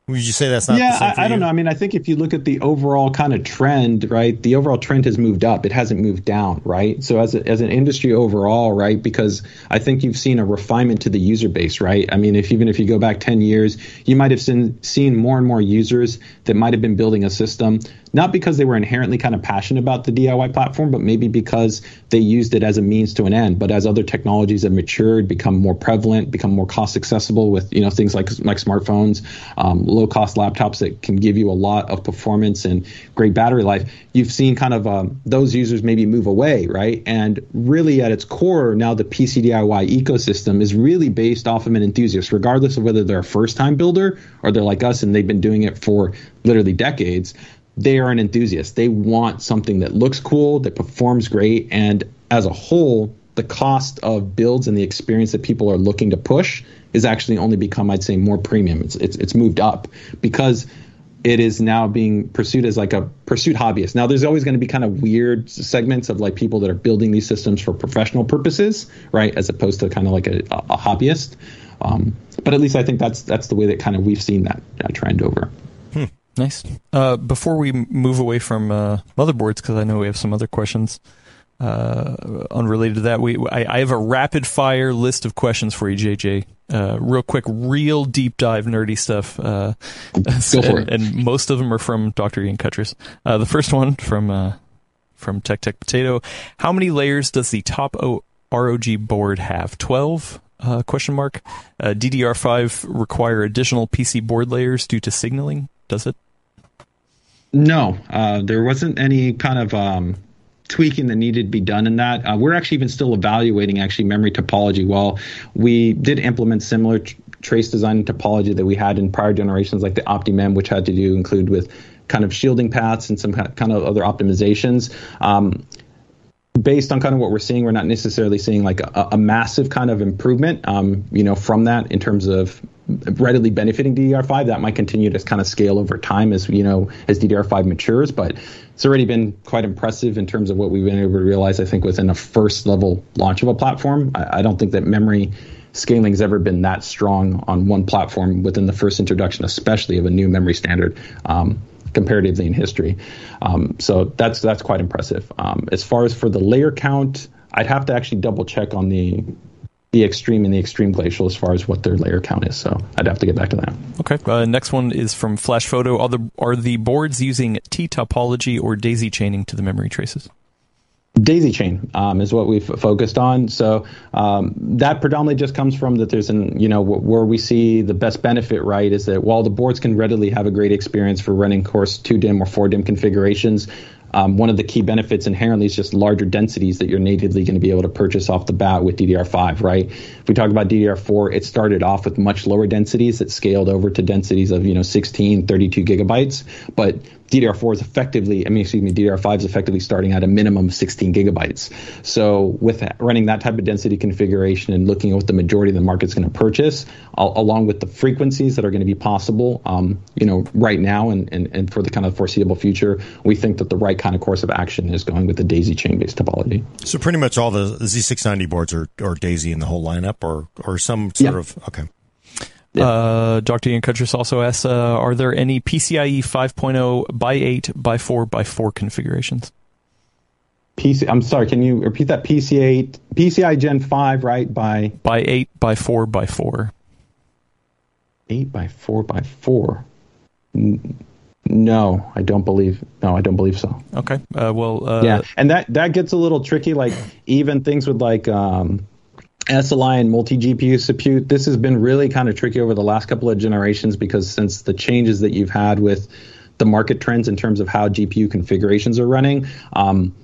would you say that's not? Yeah, I, I, don't know. I mean, I think if you look at the overall kind of trend, right, the overall trend has moved up. It hasn't moved down, right? So as a, as an industry overall, right, because I think you've seen a refinement to the user base, right? I mean, if even if you go back ten years, you might have seen seen more and more users that might have been building a system not because they were inherently kind of passionate about the DIY platform, but maybe because they used it as a means to an end. But as other technologies have matured, become more prevalent, become more cost accessible with you know things like like smartphones, um, low cost laptops that can give you a lot of performance and great battery life, you've seen kind of um, those users maybe move away, right? And really, at its core, now the PC DIY ecosystem is really based off of an enthusiast, regardless of whether they're a first time builder or they're like us and they've been doing it for literally decades they are an enthusiast. They want something that looks cool, that performs great, and as a whole, the cost of builds and the experience that people are looking to push is actually only become, I'd say, more premium. It's it's, it's moved up because it is now being pursued as like a pursuit hobbyist. Now, there's always going to be kind of weird segments of like people that are building these systems for professional purposes, right, as opposed to kind of like a, a hobbyist. Um, but at least I think that's that's the way that kind of we've seen that, that trend over. Nice. Uh, before we move away from uh, motherboards, because I know we have some other questions uh, unrelated to that, we I, I, have a rapid fire list of questions for you, JJ. Uh, real quick, real deep dive nerdy stuff. Uh, Go for and, it. And most of them are from Dr. Ian Cutress. Uh, the first one from from TechTechPotato. How many layers does the top o- ROG board have? Twelve. question mark. DDR5 require additional PC board layers due to signaling. Does it? No, uh, there wasn't any kind of um, tweaking that needed to be done in that. Uh, we're actually even still evaluating actually memory topology. While we did implement similar tr- trace design and topology that we had in prior generations, like the OptiMem, which had to do include with kind of shielding paths and some kind of other optimizations. Um, based on kind of what we're seeing, we're not necessarily seeing like a, a massive kind of improvement, um, you know, from that in terms of readily benefiting DDR5. That might continue to kind of scale over time as you know as DDR5 matures, but it's already been quite impressive in terms of what we've been able to realize. I think within a first level launch of a platform, I, I don't think that memory scaling has ever been that strong on one platform within the first introduction, especially of a new memory standard. Um, comparatively in history, um, so that's that's quite impressive. Um, as far as for the layer count, I'd have to actually double check on the the extreme and the extreme glacial as far as what their layer count is. So I'd have to get back to that. Okay. Uh, next one is from Flash Photo. Are the are the boards using T topology or daisy chaining to the memory traces? Daisy chain um, is what we've focused on. So um, that predominantly just comes from that there's an you know where we see the best benefit right is that while the boards can readily have a great experience for running course two DIMM or four DIMM configurations, um, one of the key benefits inherently is just larger densities that you're natively going to be able to purchase off the bat with DDR5, right? If we talk about DDR4, it started off with much lower densities that scaled over to densities of, you know, 16, 32 gigabytes. But DDR4 is effectively, I mean, excuse me, DDR5 is effectively starting at a minimum of 16 gigabytes. So with running that type of density configuration and looking at what the majority of the market's going to purchase, along with the frequencies that are going to be possible, um, you know, right now and, and, and for the kind of foreseeable future, we think that the right kind of course of action is going with the DAISY chain-based topology. So pretty much all the Z690 boards are, are DAISY in the whole lineup, or or some sort yeah. of okay. Yeah. Uh, Dr. Ian Cutress also asks, uh, are there any PCIe 5.0 by 8 by 4 by 4 configurations? PC, I'm sorry, can you repeat that? PC8, PCI Gen 5, right? By by 8 by 4 by 4. 8 by 4 by 4. No, I don't believe. No, I don't believe so. Okay. Uh, well, uh, yeah, and that that gets a little tricky. Like even things with like um, SLI and multi GPU suppute. This has been really kind of tricky over the last couple of generations because since the changes that you've had with the market trends in terms of how GPU configurations are running, um,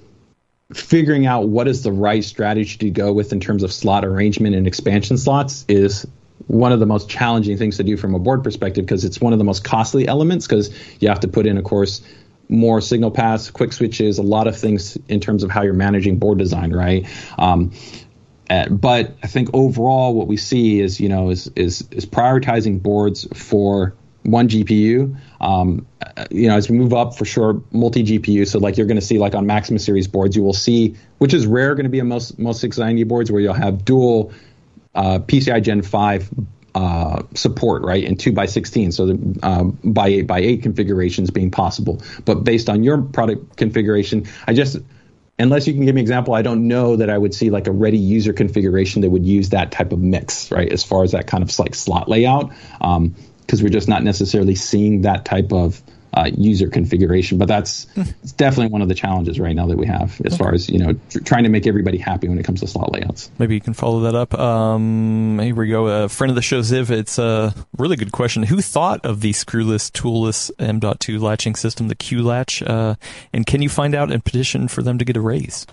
figuring out what is the right strategy to go with in terms of slot arrangement and expansion slots is one of the most challenging things to do from a board perspective because it's one of the most costly elements because you have to put in, of course, more signal paths, quick switches, a lot of things in terms of how you're managing board design, right? Um, but I think overall, what we see is you know is is is prioritizing boards for one GPU. Um, you know, as we move up for sure, multi GPU. So like you're going to see like on Maximus series boards, you will see, which is rare, going to be on most most 690 boards where you'll have dual uh, PCI Gen 5 uh, support, right, and two by 16, so the uh, by eight by eight configurations being possible. But based on your product configuration, I just unless you can give me an example, I don't know that I would see like a ready user configuration that would use that type of mix, right, as far as that kind of like slot layout, because um, we're just not necessarily seeing that type of uh, user configuration. But that's it's definitely one of the challenges right now that we have as far as you know tr- trying to make everybody happy when it comes to slot layouts. Maybe you can follow that up. Um, here we go. A friend of the show, Ziv. It's a really good question. Who thought of the screwless, toolless M.2 latching system, the Q latch? Uh, and can you find out and petition for them to get a raise?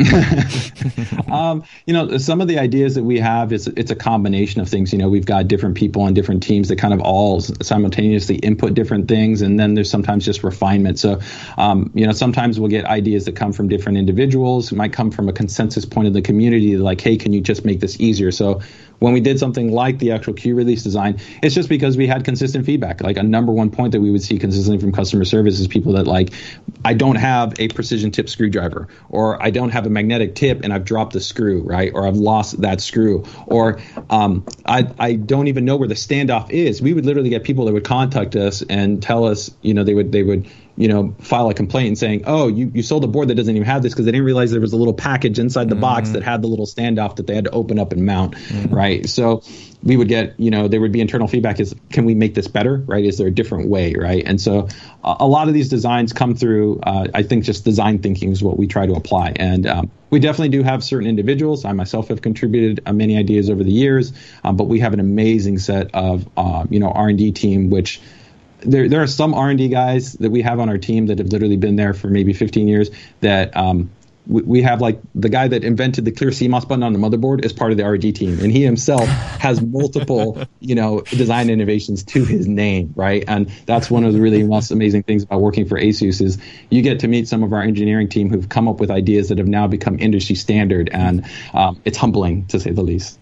um, you know, some of the ideas that we have is it's a combination of things. You know, we've got different people on different teams that kind of all simultaneously input different things, and then there's sometimes just refinement. So, um, you know, sometimes we'll get ideas that come from different individuals. It might come from a consensus point of the community, like, hey, can you just make this easier? So when we did something like the actual Q release design, it's just because we had consistent feedback. Like a number one point that we would see consistently from customer service is people that like, I don't have a precision tip screwdriver, or I don't have a magnetic tip and I've dropped the screw, right? Or I've lost that screw, or um, I, I don't even know where the standoff is. We would literally get people that would contact us and tell us, you know, they would they would you know, file a complaint saying, "Oh, you, you sold a board that doesn't even have this because they didn't realize there was a little package inside the mm-hmm. box that had the little standoff that they had to open up and mount." Mm-hmm. Right. So we would get, you know, there would be internal feedback: is can we make this better? Right? Is there a different way? Right? And so uh, a lot of these designs come through. Uh, I think just design thinking is what we try to apply, and um, we definitely do have certain individuals. I myself have contributed uh, many ideas over the years, um, but we have an amazing set of, uh, you know, R and D team which there there are some R and D guys that we have on our team that have literally been there for maybe 15 years. That um, we, we have like the guy that invented the clear CMOS button on the motherboard is part of the R&D team, and he himself has multiple you know design innovations to his name, right? And that's one of the really most amazing things about working for ASUS is you get to meet some of our engineering team who've come up with ideas that have now become industry standard, and um, it's humbling to say the least.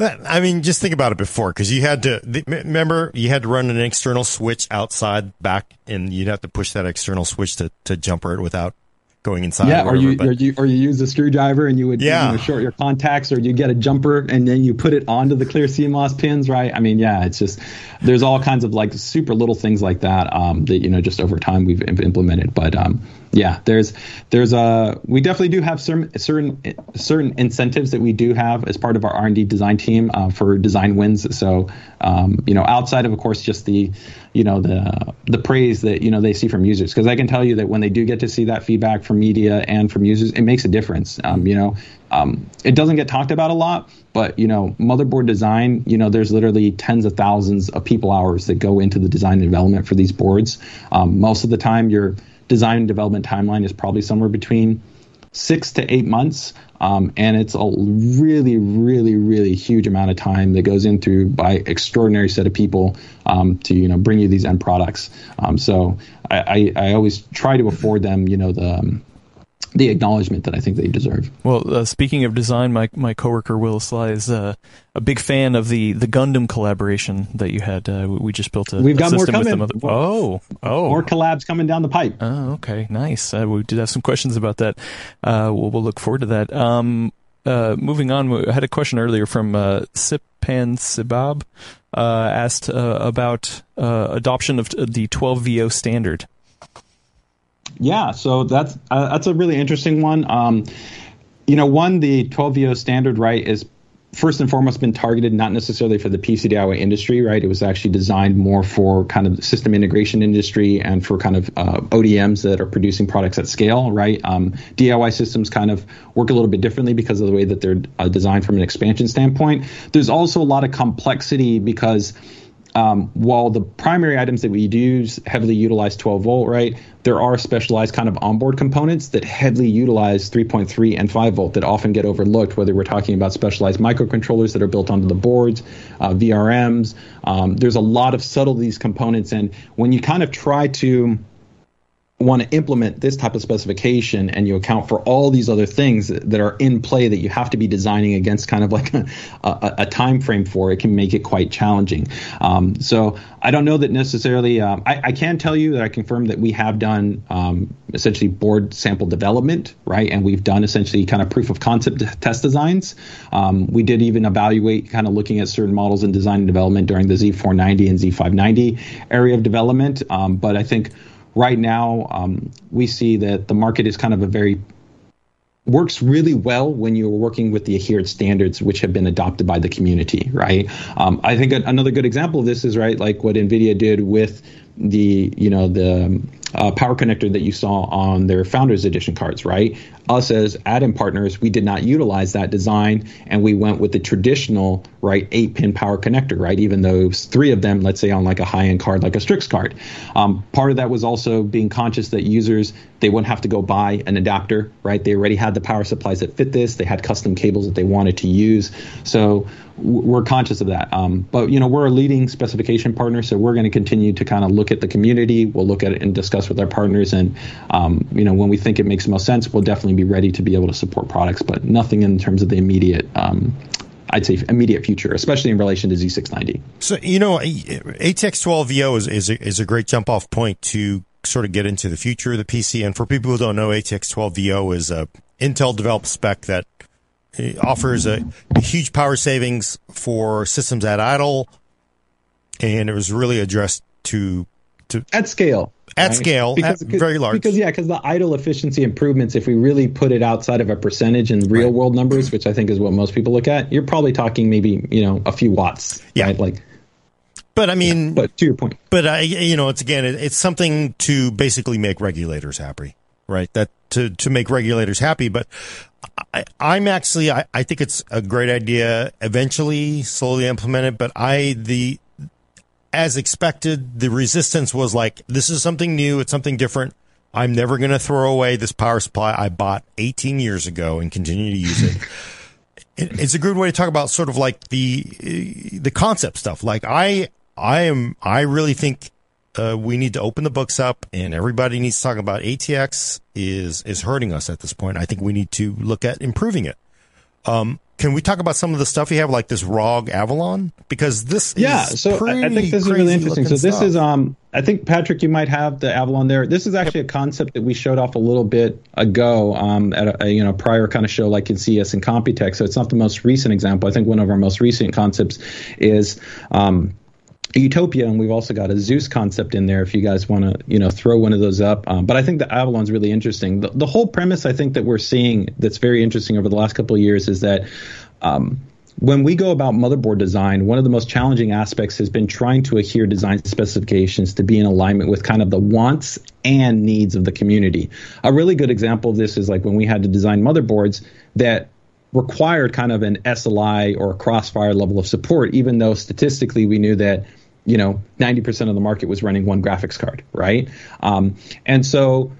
I mean, just think about it before, because you had to remember you had to run an external switch outside back, and you'd have to push that external switch to, to jumper it without going inside. Yeah, or, whatever, you, or you or you use a screwdriver and you would yeah. you know, short your contacts, or you get a jumper and then you put it onto the clear CMOS pins, right? I mean, yeah, it's just there's all kinds of like super little things like that um, that you know just over time we've implemented, but um, yeah, there's there's a we definitely do have certain certain certain incentives that we do have as part of our R and D design team uh, for design wins. So um, you know, outside of of course just the you know the the praise that you know they see from users, because I can tell you that when they do get to see that feedback from media and from users, it makes a difference. Um, you know, um, it doesn't get talked about a lot, but you know, motherboard design, you know, there's literally tens of thousands of people hours that go into the design and development for these boards. Um, most of the time, you're design development timeline is probably somewhere between six to eight months. Um, and it's a really, really, really huge amount of time that goes in through by extraordinary set of people um, to you know bring you these end products. Um, so I, I, I, always try to afford them you know the um, the acknowledgement that I think they deserve. Well, uh, speaking of design, my my coworker Will Sly is uh, a big fan of the the Gundam collaboration that you had. Uh, we just built a, We've got system more coming. with them. Oh, oh, more collabs coming down the pipe. Oh, okay, nice. Uh, we did have some questions about that. Uh, we'll, we'll look forward to that. Um, uh, moving on, I had a question earlier from uh, Sipan Sibab. asked about adoption of the 12VO standard. Yeah, so that's uh, that's a really interesting one. Um, you know, one the 12VO standard right is first and foremost been targeted not necessarily for the PC DIY industry, right? It was actually designed more for kind of system integration industry and for kind of uh, ODMs that are producing products at scale, right? Um, DIY systems kind of work a little bit differently because of the way that they're uh, designed from an expansion standpoint. There's also a lot of complexity because um, while the primary items that we use heavily utilize 12 volt, right, there are specialized kind of onboard components that heavily utilize 3.3 and 5 volt that often get overlooked, whether we're talking about specialized microcontrollers that are built onto the boards, uh, VRMs. Um, there's a lot of subtleties components, and when you kind of try to want to implement this type of specification and you account for all these other things that are in play that you have to be designing against kind of like a, a, a time frame for it can make it quite challenging. Um, so i don't know that necessarily um, I, I, can tell you that i confirm that we have done um, essentially board sample development right? And we've done essentially kind of proof of concept test designs. Um, we did even evaluate kind of looking at certain models in design and development during the z490 and z590 area of development. Um, but i think right now um, we see that the market is kind of a very works really well when you're working with the adhered standards which have been adopted by the community right? Um, i think another good example of this is right like what nvidia did with the you know the uh, power connector that you saw on their founders edition cards right us as add-in partners, we did not utilize that design, and we went with the traditional right eight pin power connector, right? Even though three of them, let's say on like a high-end card, like a Strix card. Um, part of that was also being conscious that users they wouldn't have to go buy an adapter, right? They already had the power supplies that fit this. They had custom cables that they wanted to use, so we're conscious of that. Um, but you know, we're a leading specification partner, so we're going to continue to kind of look at the community. We'll look at it and discuss with our partners, and um, you know, when we think it makes the most sense, we'll definitely be ready to be able to support products, but nothing in terms of the immediate. Um, I'd say immediate future, especially in relation to Z690. So you know, ATX12VO is is a, is a great jump off point to sort of get into the future of the PC. And for people who don't know, ATX12VO is a Intel developed spec that uh, offers a, a huge power savings for systems at idle, and it was really addressed to to at scale at right? scale, because, at very large. Because yeah, because the idle efficiency improvements, if we really put it outside of a percentage in real right. world numbers, which I think is what most people look at, you're probably talking maybe you know a few watts. Yeah, right? like. But I mean, yeah, but to your point, but I, you know, it's again, it's something to basically make regulators happy, right? That to to make regulators happy. But I, am actually, I, I think it's a great idea. Eventually, slowly implemented. But I the as expected, the resistance was like, this is something new. It's something different. I'm never going to throw away this power supply I bought 18 years ago and continue to use it. it's a good way to talk about sort of like the the concept stuff. Like I I am I really think uh, we need to open the books up and everybody needs to talk about ATX is is hurting us at this point. I think we need to look at improving it. Um, can we talk about some of the stuff you have, like this ROG Avalon? Because this, yeah. so I think this is really interesting. So this stuff. is, um, I think Patrick, you might have the Avalon there. This is actually a concept that we showed off a little bit ago, um, at a, a, you know prior kind of show like in CS and Computex. So it's not the most recent example. I think one of our most recent concepts is, um, Utopia, and we've also got a Zeus concept in there if you guys want to, you know, throw one of those up. Um, but I think the Avalon's really interesting. The, the, whole premise I think that we're seeing that's very interesting over the last couple of years is that um, when we go about motherboard design, one of the most challenging aspects has been trying to adhere design specifications to be in alignment with kind of the wants and needs of the community. A really good example of this is like when we had to design motherboards that required kind of an SLI or a crossfire level of support, even though statistically we knew that you know 90% of the market was running one graphics card right? Um, and so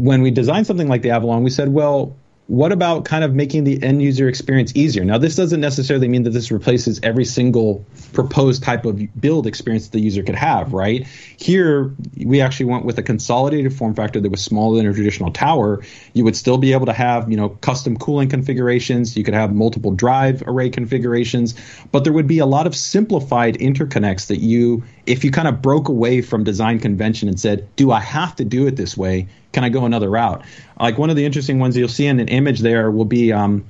when we designed something like the avalon we said well what about kind of making the end user experience easier? Now, this doesn't necessarily mean that this replaces every single proposed type of build experience that the user could have, right? Here, we actually went with a consolidated form factor that was smaller than a traditional tower. You would still be able to have, you know, custom cooling configurations. You could have multiple drive array configurations, but there would be a lot of simplified interconnects that you, if you kind of broke away from design convention and said, do I have to do it this way? Can I go another route? Like one of the interesting ones you'll see in an image there will be, um,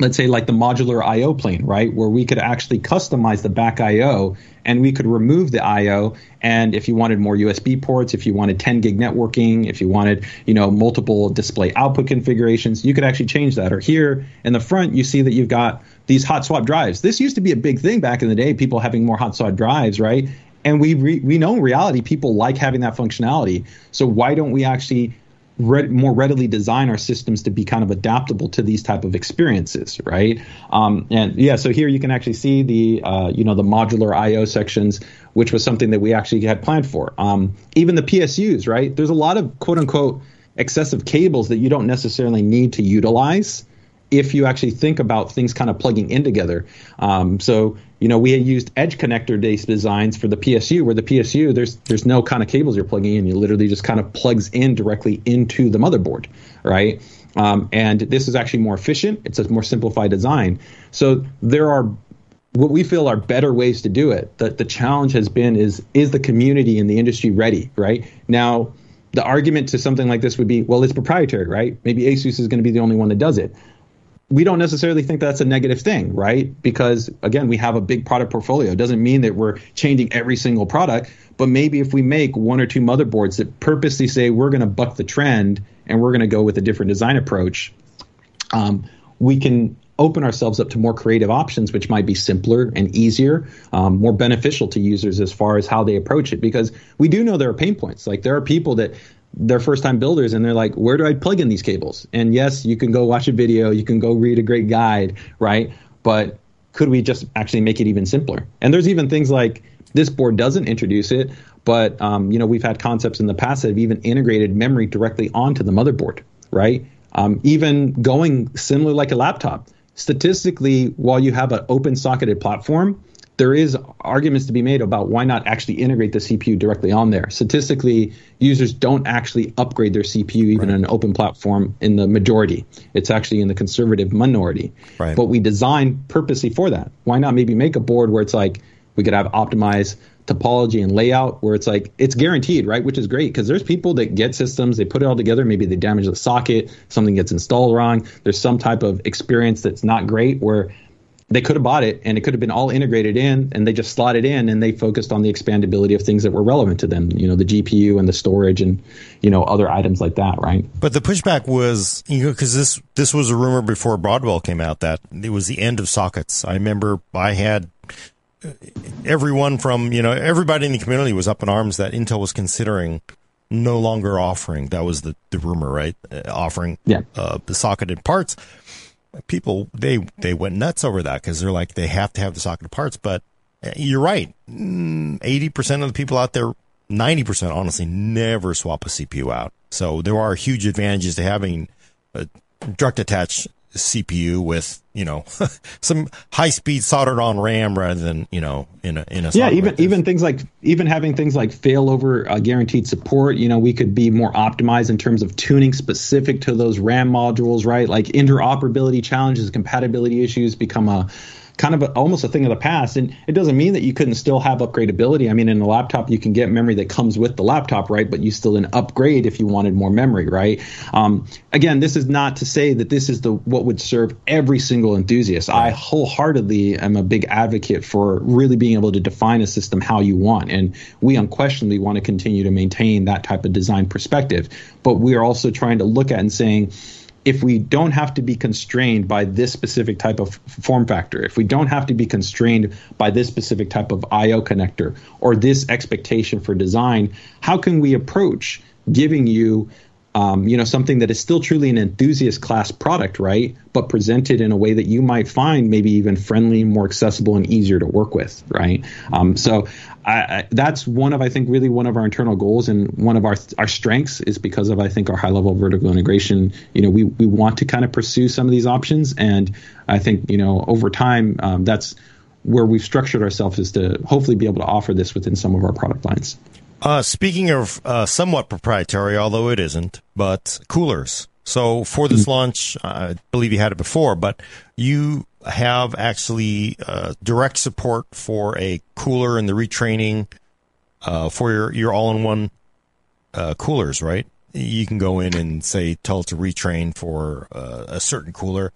let's say, like the modular I/O plane, right, where we could actually customize the back I/O and we could remove the I/O. And if you wanted more USB ports, if you wanted 10 gig networking, if you wanted, you know, multiple display output configurations, you could actually change that. Or here in the front, you see that you've got these hot swap drives. This used to be a big thing back in the day, people having more hot swap drives, right? And we re- we know in reality people like having that functionality. So why don't we actually re- more readily design our systems to be kind of adaptable to these type of experiences, right? Um, and yeah, so here you can actually see the uh, you know the modular I/O sections, which was something that we actually had planned for. Um, even the PSUs, right? There's a lot of quote unquote excessive cables that you don't necessarily need to utilize if you actually think about things kind of plugging in together. Um, so, you know, we had used edge connector based designs for the PSU, where the PSU there's there's no kind of cables you're plugging in. You literally just kind of plugs in directly into the motherboard, right? Um, and this is actually more efficient. It's a more simplified design. So there are what we feel are better ways to do it. The, the challenge has been is is the community and the industry ready, right? Now, the argument to something like this would be, well, it's proprietary, right? Maybe Asus is going to be the only one that does it. We don't necessarily think that's a negative thing, right? Because again, we have a big product portfolio. It doesn't mean that we're changing every single product, but maybe if we make one or two motherboards that purposely say we're going to buck the trend and we're going to go with a different design approach, um, we can open ourselves up to more creative options, which might be simpler and easier, um, more beneficial to users as far as how they approach it. Because we do know there are pain points. Like there are people that they're first time builders and they're like, where do I plug in these cables? And yes, you can go watch a video, you can go read a great guide, right? But could we just actually make it even simpler? And there's even things like this board doesn't introduce it, but um, you know we've had concepts in the past that have even integrated memory directly onto the motherboard, right? Um, even going similar like a laptop statistically, while you have an open socketed platform, there is arguments to be made about why not actually integrate the CPU directly on there. Statistically, users don't actually upgrade their CPU even right. on an open platform in the majority. It's actually in the conservative minority. Right. But we design purposely for that. Why not maybe make a board where it's like we could have optimized topology and layout where it's like it's guaranteed, right? Which is great because there's people that get systems, they put it all together, maybe they damage the socket, something gets installed wrong. There's some type of experience that's not great where they could have bought it and it could have been all integrated in and they just slotted in and they focused on the expandability of things that were relevant to them, you know, the GPU and the storage and, you know, other items like that, right? But the pushback was, you know, because this, this was a rumor before Broadwell came out that it was the end of sockets. I remember I had everyone from you know everybody in the community was up in arms that Intel was considering no longer offering. That was the, the rumor, right? Uh, offering yeah. uh, the socketed parts. People they they went nuts over that because they're like they have to have the socketed parts. But uh, you're right, mm, eighty percent of the people out there, ninety percent honestly, never swap a CPU out. So there are huge advantages to having a direct attach CPU with you know some high speed soldered on RAM rather than you know in a in a yeah even like even things like even having things like failover uh, guaranteed support you know we could be more optimized in terms of tuning specific to those RAM modules right? Like interoperability challenges compatibility issues become a kind of a, almost a thing of the past. And it doesn't mean that you couldn't still have upgradability. I mean, in a laptop, you can get memory that comes with the laptop, right? But you still an upgrade if you wanted more memory, right? Um, again, this is not to say that this is the what would serve every single enthusiast. Right. I wholeheartedly am a big advocate for really being able to define a system how you want, and we unquestionably want to continue to maintain that type of design perspective. But we are also trying to look at and saying if we don't have to be constrained by this specific type of form factor, if we don't have to be constrained by this specific type of I/O connector or this expectation for design, how can we approach giving you um, you know, something that is still truly an enthusiast class product, right? But presented in a way that you might find maybe even friendly, more accessible, and easier to work with, right? Um, so I, I, that's one of I think really one of our internal goals and one of our our strengths is because of I think our high level vertical integration. You know, we we want to kind of pursue some of these options, and I think you know over time um, that's where we've structured ourselves is to hopefully be able to offer this within some of our product lines. Uh, speaking of uh, somewhat proprietary, although it isn't, but coolers. So for this mm-hmm. launch, I believe you had it before, but you have actually uh, direct support for a cooler and the retraining uh, for your, your all-in-one uh, coolers, right? You can go in and say tell it to retrain for uh, a certain cooler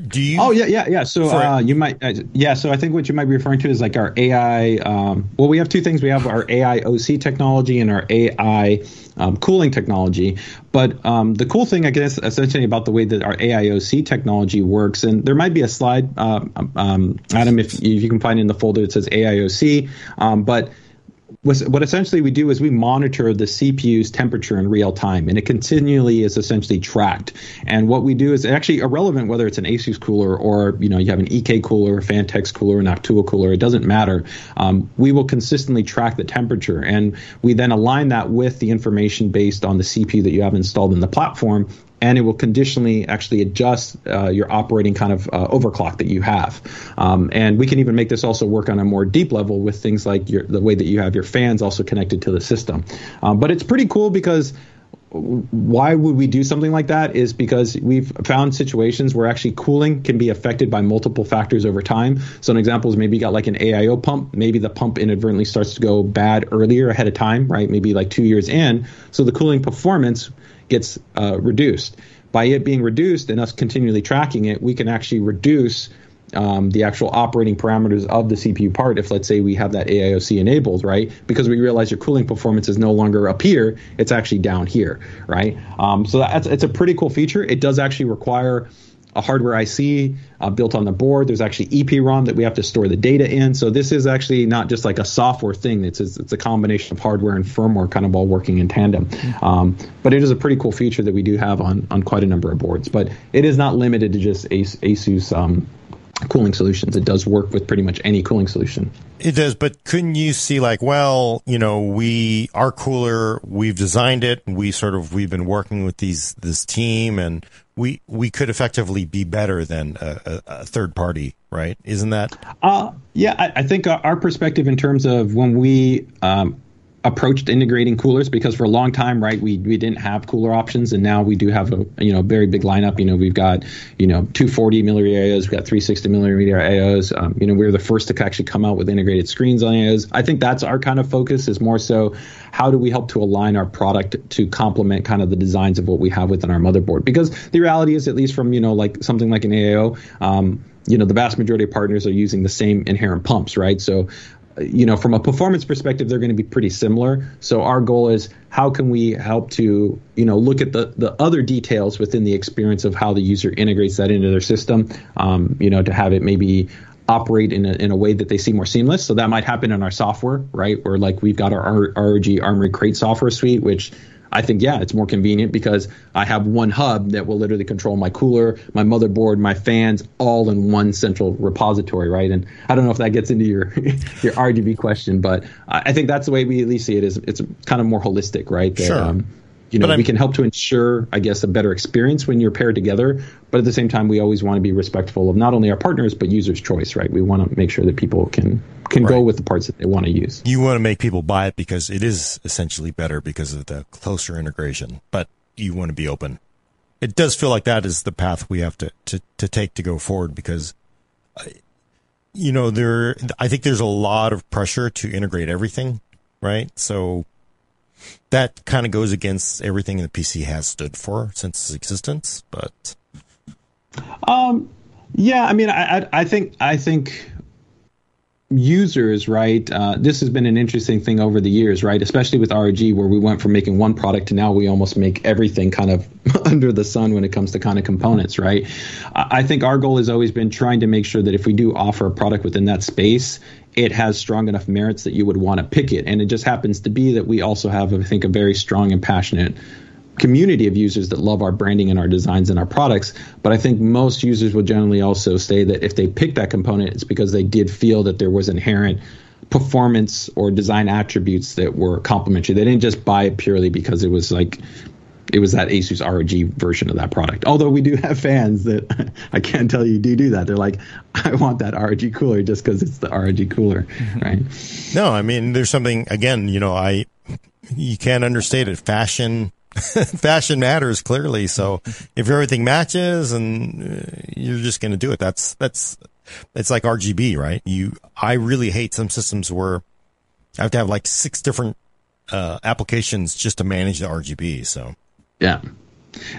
do you? Oh yeah, yeah, yeah. So uh, you might, uh, yeah. So I think what you might be referring to is like our AI. Um, well, we have two things. We have our AI OC technology and our AI um, cooling technology. But um, the cool thing, I guess, essentially about the way that our AIOC technology works, and there might be a slide, uh, um, Adam, if, if, you can find in the folder that says AIOC. Um, but what essentially we do is we monitor the CPU's temperature in real time, and it continually is essentially tracked. And what we do is actually irrelevant whether it's an ASUS cooler or you know you have an EK cooler, a Phanteks cooler, an Noctua cooler. It doesn't matter. Um, we will consistently track the temperature, and we then align that with the information based on the CPU that you have installed in the platform and it will conditionally actually adjust uh, your operating kind of uh, overclock that you have. Um, and we can even make this also work on a more deep level with things like your, the way that you have your fans also connected to the system. Um, but it's pretty cool because why would we do something like that is because we've found situations where actually cooling can be affected by multiple factors over time. So an example is maybe you got like an AIO pump, maybe the pump inadvertently starts to go bad earlier ahead of time, right? Maybe like two years in. So the cooling performance gets uh, reduced. By it being reduced and us continually tracking it, we can actually reduce um, the actual operating parameters of the CPU part if let's say we have that AIOC enabled, right? Because we realize your cooling performance is no longer up here, it's actually down here, right? Um, so that's it's a pretty cool feature. It does actually require a hardware IC uh, built on the board. There's actually EPROM that we have to store the data in. So this is actually not just like a software thing. It's it's a combination of hardware and firmware, kind of all working in tandem. Mm-hmm. Um, but it is a pretty cool feature that we do have on on quite a number of boards. But it is not limited to just ASUS. Um, cooling solutions. It does work with pretty much any cooling solution. It does, but couldn't you see like, well, you know, we our cooler, we've designed it, we sort of we've been working with these this team, and we we could effectively be better than a, a, a third party, right? Isn't that? Uh, yeah, I, I think our perspective in terms of when we um, approached integrating coolers because for a long time, right, we we didn't have cooler options, and now we do have a you know very big lineup. You know, we've got you know 240 millimeter AIOs, we've got 360 millimeter AIOs. Um, you know, we are the first to actually come out with integrated screens on AIOs. I think that's our kind of focus is more so how do we help to align our product to complement kind of the designs of what we have within our motherboard? Because the reality is, at least from you know like something like an AIO. Um, you know the vast majority of partners are using the same inherent pumps right so you know, from a performance perspective, they're going to be pretty similar. So our goal is how can we help to, you know, look at the, the other details within the experience of how the user integrates that into their system, um, you know, to have it maybe operate in a, in a way that they see more seamless. So that might happen in our software, right? Where like we've got our ROG Armoury Crate software suite, which I think, yeah, it's more convenient because I have one hub that will literally control my cooler, my motherboard, my fans, all in one central repository, right? And I don't know if that gets into your your RGB question, but I think that's the way we at least see it. Is it's kind of more holistic, right? That, sure. Um, you know, we can help to ensure, I guess, a better experience when you're paired together. But at the same time, we always want to be respectful of not only our partners but users' choice, right? We want to make sure that people can can right. go with the parts that they want to use. You want to make people buy it because it is essentially better because of the closer integration, but you want to be open. It does feel like that is the path we have to to, to take to go forward because. Uh, you know, there, I think there's a lot of pressure to integrate everything, right? So that kind of goes against everything the PC has stood for since its existence. But um, yeah, I mean, I, I think I think users, right? Uh, this has been an interesting thing over the years, right? Especially with ROG, where we went from making one product to now we almost make everything kind of under the sun when it comes to kind of components, right? I think our goal has always been trying to make sure that if we do offer a product within that space, it has strong enough merits that you would want to pick it. And it just happens to be that we also have, I think, a very strong and passionate community of users that love our branding and our designs and our products. But I think most users will generally also say that if they pick that component, it's because they did feel that there was inherent performance or design attributes that were complementary. They didn't just buy it purely because it was like it was that Asus ROG version of that product. Although we do have fans that I can't tell you do do that. They're like, I want that ROG cooler just because it's the ROG cooler, mm-hmm. right? No, I mean, there's something again. You know, I you can't understate it. Fashion. fashion matters clearly. So if everything matches and uh, you're just going to do it, that's, that's, it's like RGB, right? You, I really hate some systems where I have to have like six different, uh, applications just to manage the RGB. So yeah.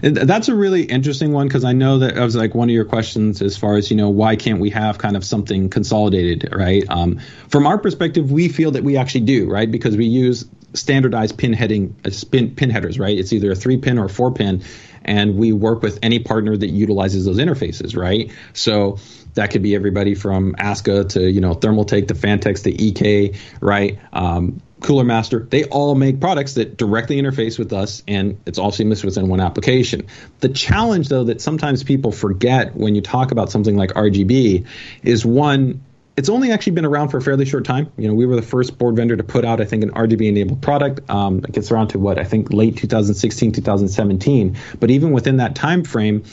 That's a really interesting one because I know that I was like one of your questions as far as you know why can't we have kind of something consolidated, right? Um, from our perspective, we feel that we actually do, right? Because we use standardized pin heading uh, pin, pin headers, right? It's either a three pin or four pin, and we work with any partner that utilizes those interfaces, right? So that could be everybody from ASCA to you know Thermaltake to Phanteks to EK, right? Um, Cooler Master, they all make products that directly interface with us and it's all seamless within one application. The challenge, though, that sometimes people forget when you talk about something like RGB is one, it's only actually been around for a fairly short time. You know, we were the first board vendor to put out, I think, an RGB enabled product. Um, it gets around to what I think late 2016, 2017. But even within that time frame,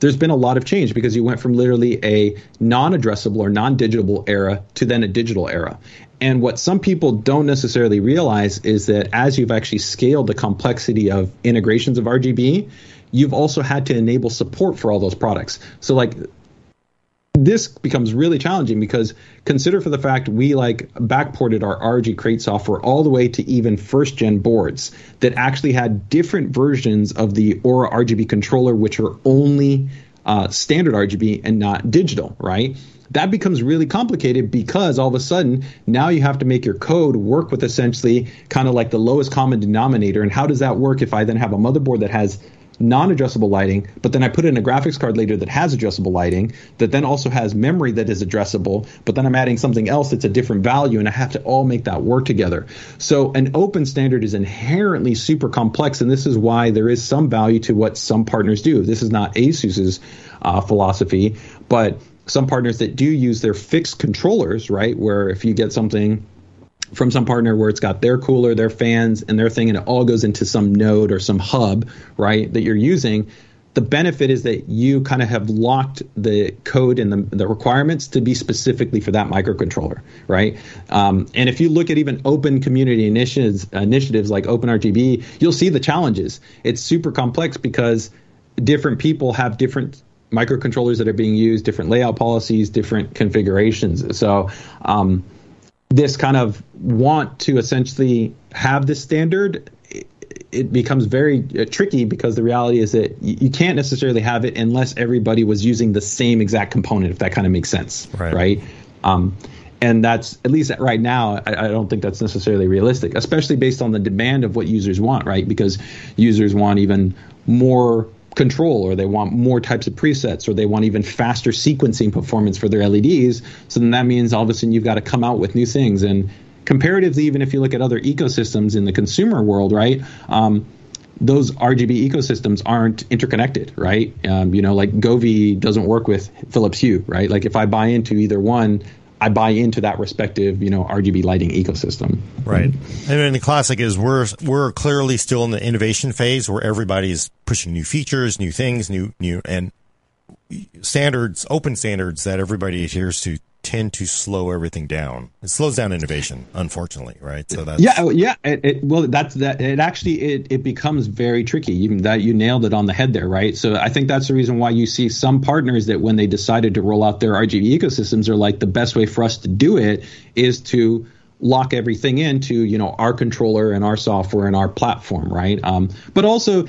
there's been a lot of change because you went from literally a non-addressable or non-digitable era to then a digital era. And what some people don't necessarily realize is that as you've actually scaled the complexity of integrations of RGB, you've also had to enable support for all those products. So like this becomes really challenging because consider for the fact we like backported our RG Crate software all the way to even first gen boards that actually had different versions of the Aura RGB controller, which are only uh, standard RGB and not digital, right? That becomes really complicated because all of a sudden now you have to make your code work with essentially kind of like the lowest common denominator. And how does that work if I then have a motherboard that has non-adjustable lighting, but then I put in a graphics card later that has adjustable lighting, that then also has memory that is addressable, but then I'm adding something else that's a different value, and I have to all make that work together. So an open standard is inherently super complex, and this is why there is some value to what some partners do. This is not ASUS's uh, philosophy, but some partners that do use their fixed controllers, right? Where if you get something from some partner where it's got their cooler, their fans, and their thing, and it all goes into some node or some hub, right, that you're using. The benefit is that you kind of have locked the code and the, the requirements to be specifically for that microcontroller, right? Um, and if you look at even open community initiatives, initiatives like OpenRGB, you'll see the challenges. It's super complex because different people have different microcontrollers that are being used, different layout policies, different configurations. So, um, this kind of want to essentially have this standard it becomes very uh, tricky because the reality is that you can't necessarily have it unless everybody was using the same exact component, if that kind of makes sense, right? right? Um, and that's at least right now, I, I, don't think that's necessarily realistic, especially based on the demand of what users want, right? Because users want even more control or they want more types of presets or they want even faster sequencing performance for their LEDs. So then that means all of a sudden you've got to come out with new things. And comparatively, even if you look at other ecosystems in the consumer world, right? Um, those RGB ecosystems aren't interconnected, right? Um, you know, like Govee doesn't work with Philips Hue, right? Like if I buy into either one, I buy into that respective, you know, RGB lighting ecosystem. Right. And the classic is we're we're clearly still in the innovation phase where everybody's pushing new features, new things, new new and standards, open standards that everybody adheres to tend to slow everything down. It slows down innovation, unfortunately, right? So that's yeah, oh, yeah. It, it, well, that's that. It actually it, it becomes very tricky. You, that you nailed it on the head there, right? So I think that's the reason why you see some partners that when they decided to roll out their RGB ecosystems are like the best way for us to do it is to lock everything into you know our controller and our software and our platform right um, but also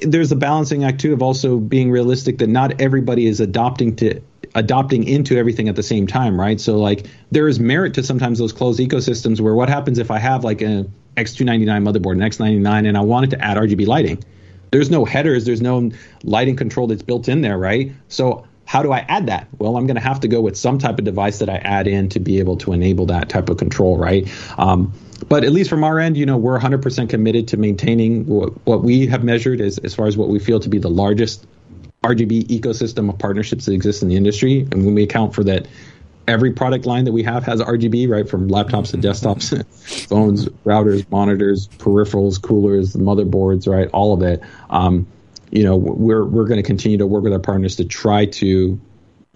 there's a balancing act too of also being realistic that not everybody is adopting to adopting into everything at the same time, right? So like there is merit to sometimes those closed ecosystems where what happens if I have like a X299 motherboard, an X99, and I wanted to add RGB lighting? There's no headers, there's no lighting control that's built in there, right? So how do I add that? Well, I'm going to have to go with some type of device that I add in to be able to enable that type of control, right? Um, but at least from our end, you know, we're 100% committed to maintaining what, what we have measured as, as far as what we feel to be the largest RGB ecosystem of partnerships that exist in the industry. And when we account for that, every product line that we have has RGB, right? From laptops to desktops, phones, routers, monitors, peripherals, coolers, motherboards, right? All of it. Um, you know, we're we're going to continue to work with our partners to try to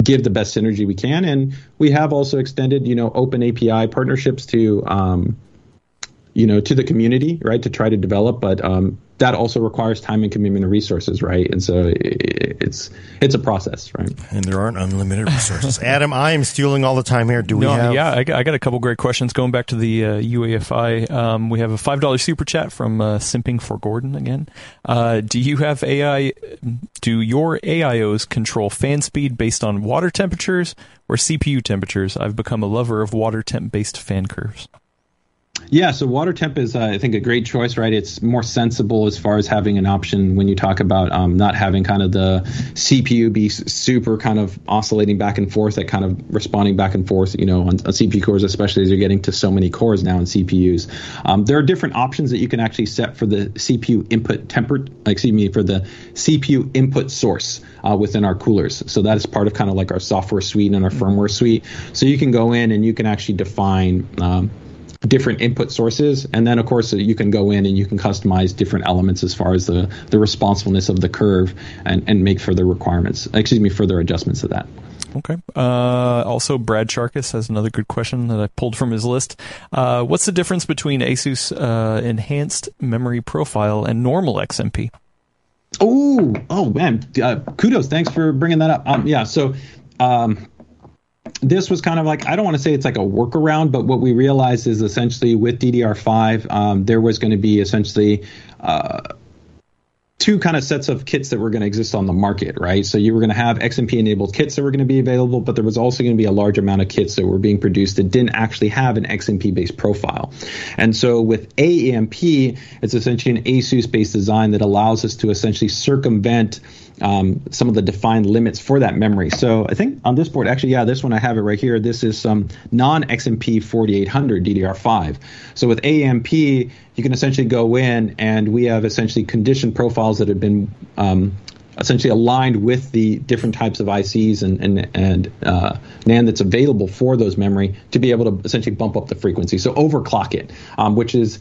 give the best synergy we can, and we have also extended, you know, open API partnerships to, um, you know, to the community, right, to try to develop. But um, that also requires time and commitment and resources, right? And so it's it's a process, right? And there aren't unlimited resources. Adam, I am stealing all the time here. Do we no, have? Yeah, I got, a couple great questions going back to the uh, UEFI. Um, we have a five dollar super chat from uh, Simping for Gordon again. Uh, do you have AI? Do your AIOs control fan speed based on water temperatures or CPU temperatures? I've become a lover of water temp based fan curves. Yeah, so water temp is, uh, I think, a great choice, right? It's more sensible as far as having an option when you talk about um, not having kind of the CPU be super kind of oscillating back and forth, that kind of responding back and forth, you know, on, on CPU cores, especially as you're getting to so many cores now in CPUs. Um, there are different options that you can actually set for the CPU input tempered, excuse me, for the CPU input source uh, within our coolers. So that is part of kind of like our software suite and our firmware suite. So you can go in and you can actually define. Um, different input sources and then of course you can go in and you can customize different elements as far as the the responsibleness of the curve and and make further requirements excuse me further adjustments to that Okay. Uh, also, Brad Chacos has another good question that I pulled from his list. Uh, what's the difference between ASUS uh, Enhanced Memory Profile and normal XMP? Oh, oh man! Uh, kudos. Thanks for bringing that up. Um, yeah. So, um, this was kind of like I don't want to say it's like a workaround, but what we realized is essentially with DDR5, um, there was going to be essentially uh, two kind of sets of kits that were going to exist on the market, right? So you were going to have XMP enabled kits that were going to be available, but there was also going to be a large amount of kits that were being produced that didn't actually have an XMP based profile. And so with AEMP, it's essentially an ASUS based design that allows us to essentially circumvent um, some of the defined limits for that memory. So I think on this board, actually, yeah, this one I have it right here. This is some non XMP 4800 DDR5. So with AMP, you can essentially go in and we have essentially condition profiles that have been um, essentially aligned with the different types of ICs and and, and uh, NAND that's available for those memory to be able to essentially bump up the frequency. So overclock it, um, which is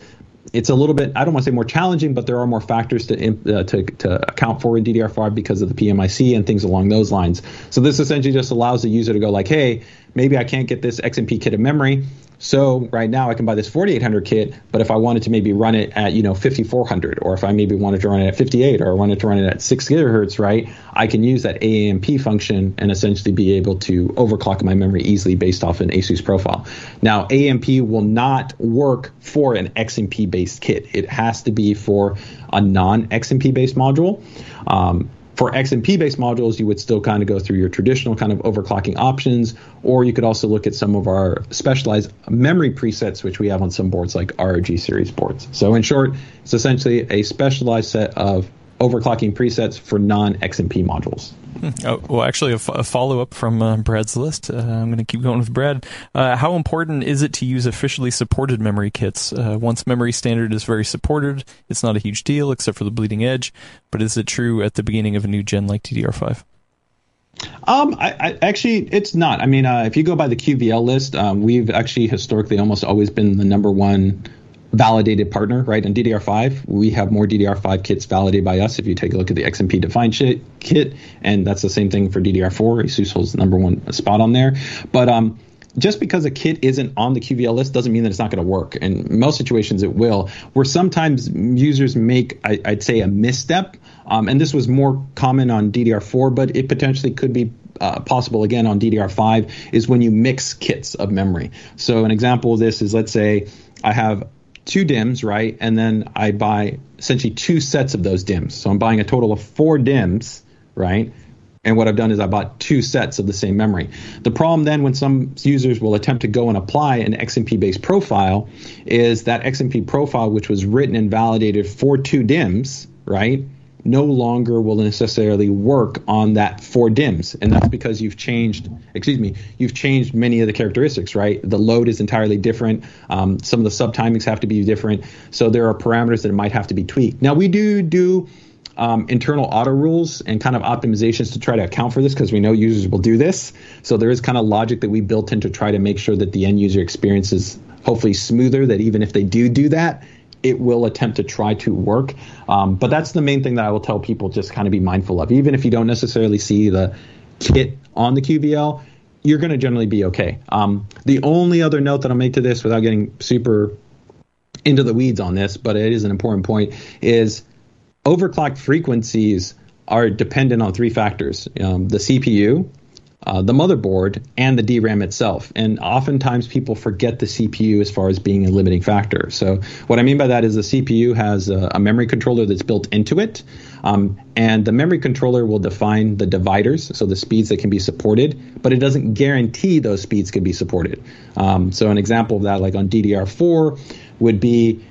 it's a little bit I don't want to say more challenging, but there are more factors to uh, to, to account for in DDR5 because of the PMIC and things along those lines. So this essentially just allows the user to go like, hey, maybe I can't get this XMP kit of memory. So right now I can buy this 4800 kit, but if I wanted to maybe run it at you know 5400, or if I maybe wanted to run it at 58, or I wanted to run it at six gigahertz, right? I can use that AEMP function and essentially be able to overclock my memory easily based off an ASUS profile. Now AEMP will not work for an XMP based kit. It has to be for a non XMP based module. Um, for XMP based modules, you would still kind of go through your traditional kind of overclocking options, or you could also look at some of our specialized memory presets, which we have on some boards like ROG series boards. So, in short, it's essentially a specialized set of overclocking presets for non XMP modules. Oh, well, actually, a, f- a follow up from uh, Brad's list. Uh, I'm going to keep going with Brad. Uh, how important is it to use officially supported memory kits? Uh, once memory standard is very supported, it's not a huge deal except for the bleeding edge. But is it true at the beginning of a new gen like DDR5? Um, I, I, actually, it's not. I mean, uh, if you go by the QVL list, um, we've actually historically almost always been the number one validated partner, right? On DDR5, we have more DDR5 kits validated by us. If you take a look at the XMP defined kit, and that's the same thing for DDR4. ASUS holds the number one spot on there. But um, just because a kit isn't on the QVL list doesn't mean that it's not going to work. In most situations, it will. Where sometimes users make, I, would say, a misstep, um, and this was more common on DDR4, but it potentially could be uh, possible again on DDR5 is when you mix kits of memory. So an example of this is let's say I have two DIMMs, right? And then I buy essentially two sets of those DIMMs. So I'm buying a total of four DIMMs, right? And what I've done is I bought two sets of the same memory. The problem then, when some users will attempt to go and apply an XMP based profile, is that XMP profile, which was written and validated for two DIMMs, right? No longer will necessarily work on that four DIMMs And that's because you've changed, excuse me, you've changed many of the characteristics, right? The load is entirely different. Um, some of the subtimings have to be different. So there are parameters that might have to be tweaked. Now, we do do um, internal auto rules and kind of optimizations to try to account for this because we know users will do this. So there is kind of logic that we built in to try to make sure that the end user experience is hopefully smoother, that even if they do do that, it will attempt to try to work. Um, but that's the main thing that I will tell people just kind of be mindful of. Even if you don't necessarily see the kit on the QVL, you're going to generally be okay. Um, the only other note that I'll make to this without getting super into the weeds on this, but it is an important point, is overclocked frequencies are dependent on three factors um, the CPU, uh, the motherboard and the DRAM itself. And oftentimes people forget the CPU as far as being a limiting factor. So what I mean by that is the CPU has a, a memory controller that's built into it. Um, and the memory controller will define the dividers, so the speeds that can be supported, but it doesn't guarantee those speeds can be supported. Um, so an example of that, like on DDR4, would be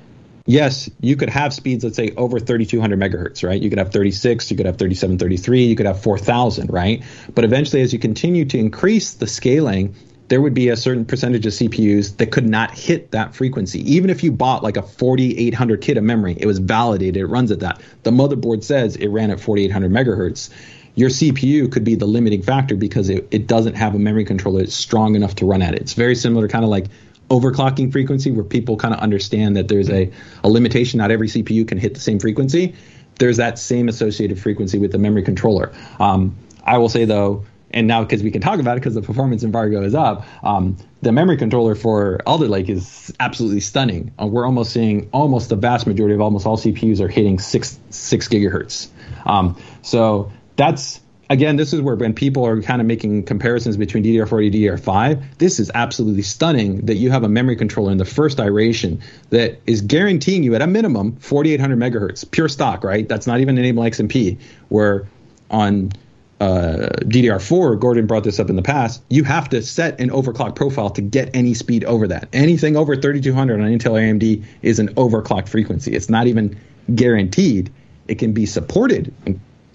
yes, you could have speeds, let's say over 3200 megahertz, right? You could have 36, you could have 3733, you could have 4000, right? But eventually, as you continue to increase the scaling, there would be a certain percentage of CPUs that could not hit that frequency. Even if you bought like a 4800 kit of memory, it was validated, it runs at that. The motherboard says it ran at 4800 megahertz. Your CPU could be the limiting factor because it, it doesn't have a memory controller that's strong enough to run at it. It's very similar, kind of like overclocking frequency, where people kind of understand that there's a, a limitation. Not every CPU can hit the same frequency. There's that same associated frequency with the memory controller. Um, I will say though, and now because we can talk about it because the performance embargo is up, um, the memory controller for Alder Lake is absolutely stunning. Uh, we're almost seeing almost the vast majority of almost all CPUs are hitting six six gigahertz. Um, so that's again, this is where when people are kind of making comparisons between DDR4 and DDR5, this is absolutely stunning that you have a memory controller in the first iteration that is guaranteeing you at a minimum 4800 megahertz, pure stock, right? That's not even enable XMP, where on uh, DDR4, Gordon brought this up in the past, you have to set an overclock profile to get any speed over that. Anything over 3200 on Intel AMD is an overclocked frequency. It's not even guaranteed. It can be supported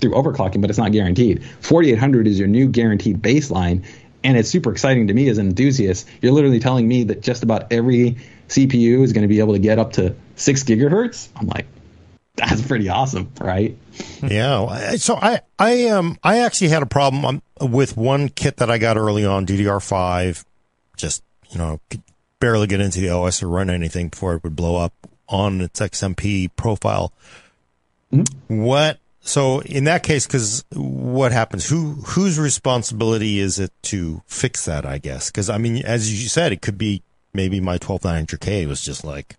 through overclocking, but it's not guaranteed. 4800 is your new guaranteed baseline. And it's super exciting to me as an enthusiast. You're literally telling me that just about every CPU is going to be able to get up to six gigahertz. I'm like, that's pretty awesome, right? yeah. So I, I, um, I actually had a problem um, with one kit that I got early on, DDR5. Just, you know, barely get into the OS or run anything before it would blow up on its XMP profile. Mm-hmm. What? So in that case, because what happens? Who whose responsibility is it to fix that? I guess because I mean, as you said, it could be maybe my 12900K was just like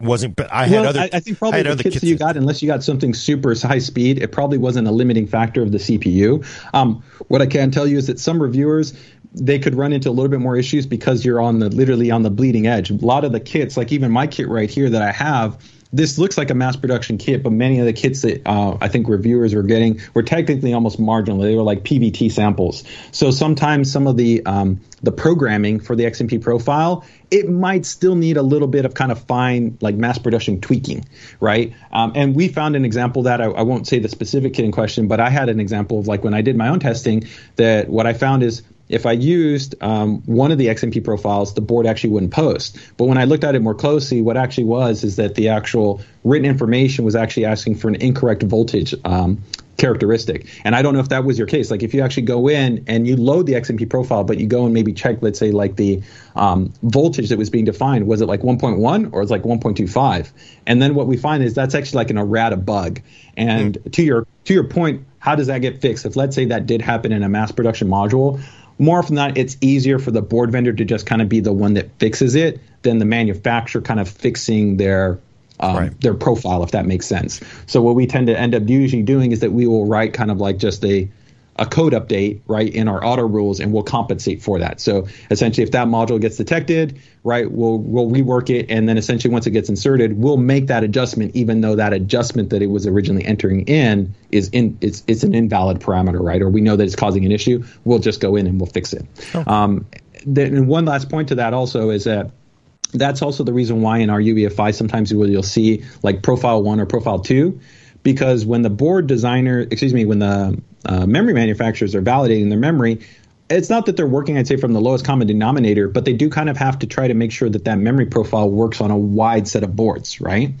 wasn't but I had other I, I think probably I the kits, kits that you got unless you got something super high speed it probably wasn't a limiting factor of the CPU um, what I can tell you is that some reviewers they could run into a little bit more issues because you're on the literally on the bleeding edge a lot of the kits like even my kit right here that I have this looks like a mass production kit, but many of the kits that uh, I think reviewers were getting were technically almost marginal. They were like PVT samples. So sometimes some of the um, the programming for the XMP profile, it might still need a little bit of kind of fine like mass production tweaking, right? Um, and we found an example that I, I won't say the specific kit in question, but I had an example of like when I did my own testing that what I found is if I used um, one of the XMP profiles, the board actually wouldn't post. But when I looked at it more closely, what actually was is that the actual written information was actually asking for an incorrect voltage um, characteristic. And I don't know if that was your case. Like if you actually go in and you load the XMP profile, but you go and maybe check, let's say, like the um, voltage that was being defined, was it like 1.1 or it's like 1.25? And then what we find is that's actually like an errata bug. And mm to your to your point, how does that get fixed? If let's say that did happen in a mass production module, more often than not, it's easier for the board vendor to just kind of be the one that fixes it than the manufacturer kind of fixing their um, right. their profile, if that makes sense. So what we tend to end up usually doing is that we will write kind of like just a a code update, right, in our auto rules, and we'll compensate for that. So essentially, if that module gets detected, right, we'll we'll rework it, and then essentially once it gets inserted, we'll make that adjustment, even though that adjustment that it was originally entering in is in it's it's an invalid parameter, right, or we know that it's causing an issue. We'll just go in and we'll fix it. Oh. Um, then and one last point to that also is that that's also the reason why in our UEFI sometimes you'll see like profile one or profile two because when the board designer, excuse me, when the uh, memory manufacturers are validating their memory, it's not that they're working, I'd say, from the lowest common denominator, but they do kind of have to try to make sure that that memory profile works on a wide set of boards, right?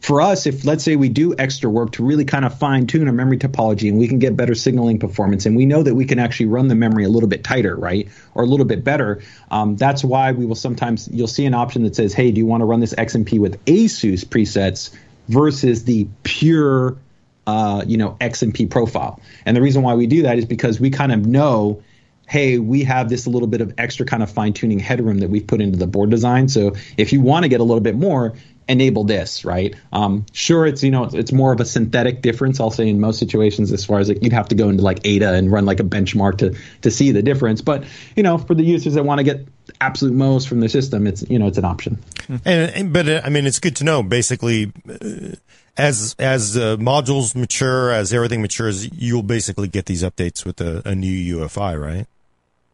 For us, if let's say we do extra work to really kind of fine tune our memory topology and we can get better signaling performance and we know that we can actually run the memory a little bit tighter, right? Or a little bit better, um, that's why we will sometimes, you'll see an option that says, hey, do you want to run this XMP with ASUS presets versus the pure uh, you know XMP profile. And the reason why we do that is because we kind of know hey, we have this little bit of extra kind of fine tuning headroom that we've put into the board design. So if you want to get a little bit more, enable this, right? Um, sure, it's you know it's, it's, more of a synthetic difference. I'll say in most situations, as far as like, you'd have to go into like AIDA and run like a benchmark to to see the difference. But you know, for the users that want to get absolute most from the system, it's you know it's an option. And, and but uh, I mean, it's good to know. Basically, uh, as as uh, modules mature, as everything matures, you'll basically get these updates with a, a new UEFI, right?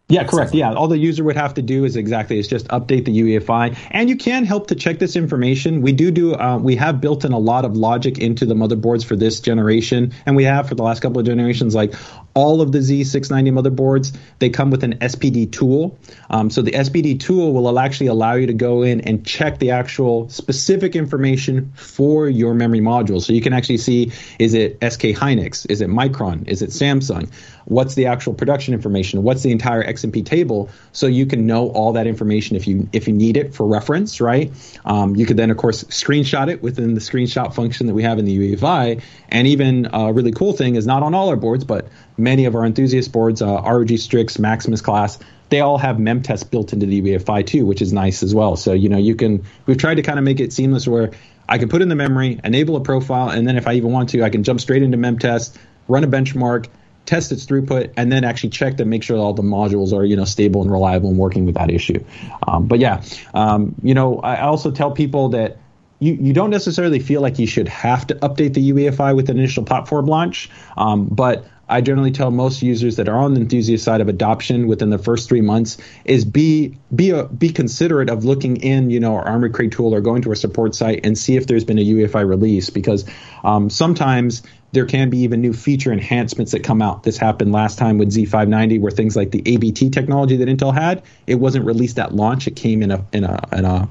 Yeah, correct. Yeah, all the user would have to do is exactly is just update the UEFI, and you can help to check this information. We do do uh, we have built in a lot of logic into the motherboards for this generation, and we have for the last couple of generations. Like all of the Z690 motherboards, they come with an SPD tool. Um, so the SPD tool will actually allow you to go in and check the actual specific information for your memory module. So you can actually see is it SK Hynix, is it Micron, is it Samsung, what's the actual production information, what's the entire XMP table, so you can know all that information if you if you need it for reference, right? Um, you could then of course screenshot it within the screenshot function that we have in the UEFI, and even a really cool thing is not on all our boards, but many of our enthusiast boards, uh, ROG Strix, Maximus class, they all have memtest built into the UEFI too, which is nice as well. So you know you can we've tried to kind of make it seamless where I can put in the memory, enable a profile, and then if I even want to, I can jump straight into memtest, run a benchmark, test its throughput, and then actually check to make sure all the modules are you know stable and reliable and working without issue. Um, but yeah, um, you know I also tell people that you, you don't necessarily feel like you should have to update the UEFI with an initial platform launch, um, but I generally tell most users that are on the enthusiast side of adoption within the first three months is be be a, be considerate of looking in, you know, our Armoury Crate tool or going to our support site and see if there's been a UEFI release because um, sometimes there can be even new feature enhancements that come out. This happened last time with Z590, where things like the ABT technology that Intel had, it wasn't released at launch. It came in a in a in a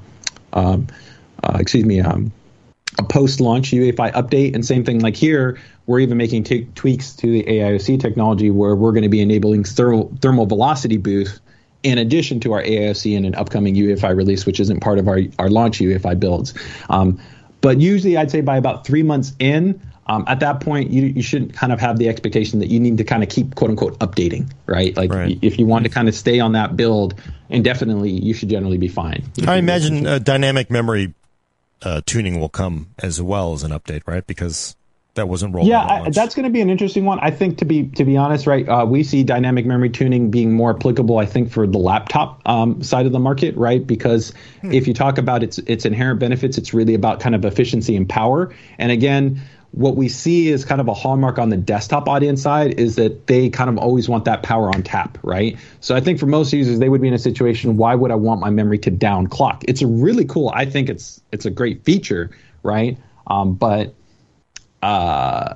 um, uh, excuse me um, a post-launch UEFI update, and same thing like here, we're even making t- tweaks to the AIOC technology where we're going to be enabling thermal, thermal velocity boost in addition to our AIOC in an upcoming UEFI release, which isn't part of our, our launch UEFI builds. Um, but usually, I'd say by about three months in, um, at that point, you, you shouldn't kind of have the expectation that you need to kind of keep quote unquote updating, right? Like right. if you want to kind of stay on that build indefinitely, you should generally be fine. I imagine uh, dynamic memory uh, tuning will come as well as an update, right? Because that wasn't rolled. Yeah, I, that's going to be an interesting one. I think to be to be honest, right? Uh, we see dynamic memory tuning being more applicable. I think for the laptop um, side of the market, right? Because hmm. if you talk about its its inherent benefits, it's really about kind of efficiency and power. And again, what we see is kind of a hallmark on the desktop audience side is that they kind of always want that power on tap, right? So I think for most users, they would be in a situation, why would I want my memory to down clock? It's a really cool. I think it's it's a great feature, right? Um, but uh,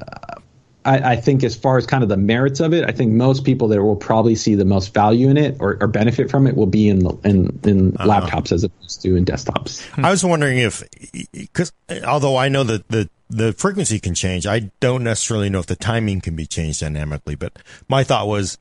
I, I, think as far as kind of the merits of it, I think most people that will probably see the most value in it or, or benefit from it will be in the, in, in uh-huh. laptops as opposed to in desktops. I was wondering if, because although I know that the the frequency can change, I don't necessarily know if the timing can be changed dynamically. But my thought was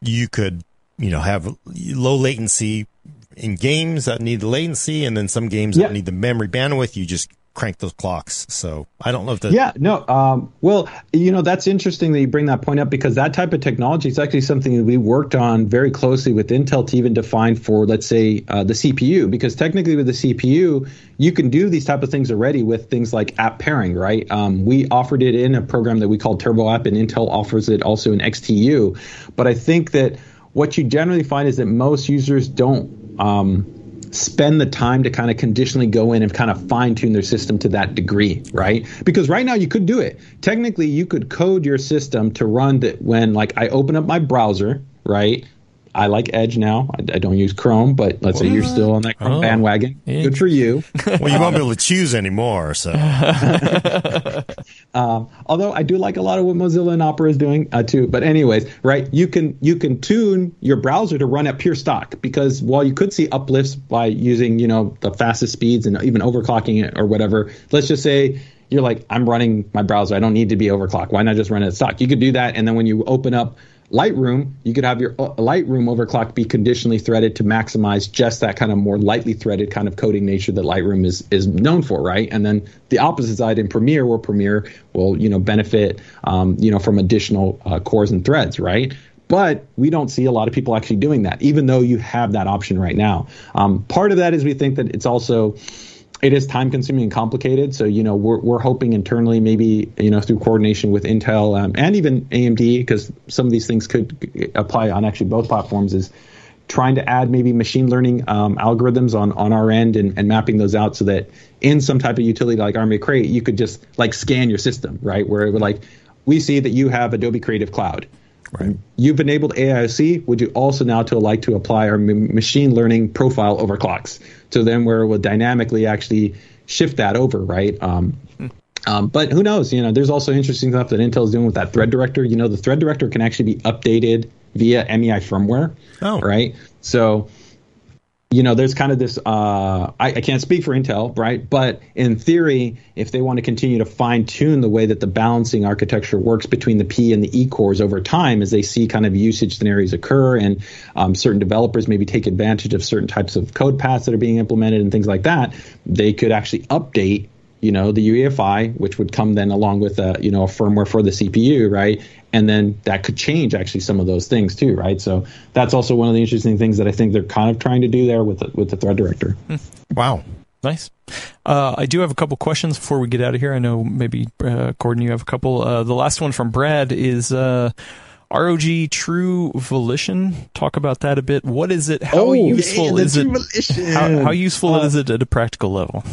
you could, you know, have low latency in games that need the latency, and then some games that need the memory bandwidth. You just crank those clocks. So I don't know if that. Yeah, no. Um, well, you know, that's interesting that you bring that point up because that type of technology is actually something that we worked on very closely with Intel to even define for, let's say, uh, the CPU. Because technically, with the CPU, you can do these type of things already with things like app pairing, right? Um, we offered it in a program that we call Turbo App, and Intel offers it also in XTU. But I think that what you generally find is that most users don't. Um, spend the time to kind of conditionally go in and kind of fine tune their system to that degree, right? Because right now you could do it. Technically, you could code your system to run that when like I open up my browser, right? I like Edge now. I, I, don't use Chrome, but let's say you're still on that Chrome oh, bandwagon. Yeah. Good for you. well, you won't be able to choose anymore. So, um, although I do like a lot of what Mozilla and Opera is doing uh, too. But anyways, right? You can you can tune your browser to run at pure stock because while you could see uplifts by using you know the fastest speeds and even overclocking it or whatever, let's just say you're like I'm running my browser. I don't need to be overclocked. Why not just run it at stock? You could do that, and then when you open up Lightroom, you could have your uh, Lightroom overclock be conditionally threaded to maximize just that kind of more lightly threaded kind of coding nature that Lightroom is is known for, right? And then the opposite side in Premiere, where Premiere will you know benefit um, you know from additional uh, cores and threads, right? But we don't see a lot of people actually doing that, even though you have that option right now. Um, part of that is we think that it's also it is time consuming and complicated. So, you know, we're, we're hoping internally, maybe, you know, through coordination with Intel um, and even AMD, because some of these things could apply on actually both platforms, is trying to add maybe machine learning um, algorithms on, on our end and, and mapping those out so that in some type of utility like Armoury Crate, you could just like scan your system, right? Where it would like, we see that you have Adobe Creative Cloud. Right. You've enabled AIOC. Would you also now to like to apply our m- machine learning profile overclocks? So then where we'll dynamically actually shift that over, right? Um, um, but who knows? You know, there's also interesting stuff that Intel is doing with that thread director. You know, the thread director can actually be updated via MEI firmware. Oh. Right. So you know, there's kind of this. Uh, I, I, can't speak for Intel, right? But in theory, if they want to continue to fine tune the way that the balancing architecture works between the P and the E cores over time, as they see kind of usage scenarios occur, and um, certain developers maybe take advantage of certain types of code paths that are being implemented and things like that, they could actually update you know, the UEFI, which would come then along with a, you know, a firmware for the CPU, right? And then that could change actually some of those things too, right? So that's also one of the interesting things that I think they're kind of trying to do there with the, with the thread director. Wow. Nice. Uh, I do have a couple questions before we get out of here. I know maybe uh, Gordon, you have a couple. Uh, the last one from Brad is uh, ROG True Voltician. Talk about that a bit. What is it? How oh, useful is it? How, how, useful is it at a practical level?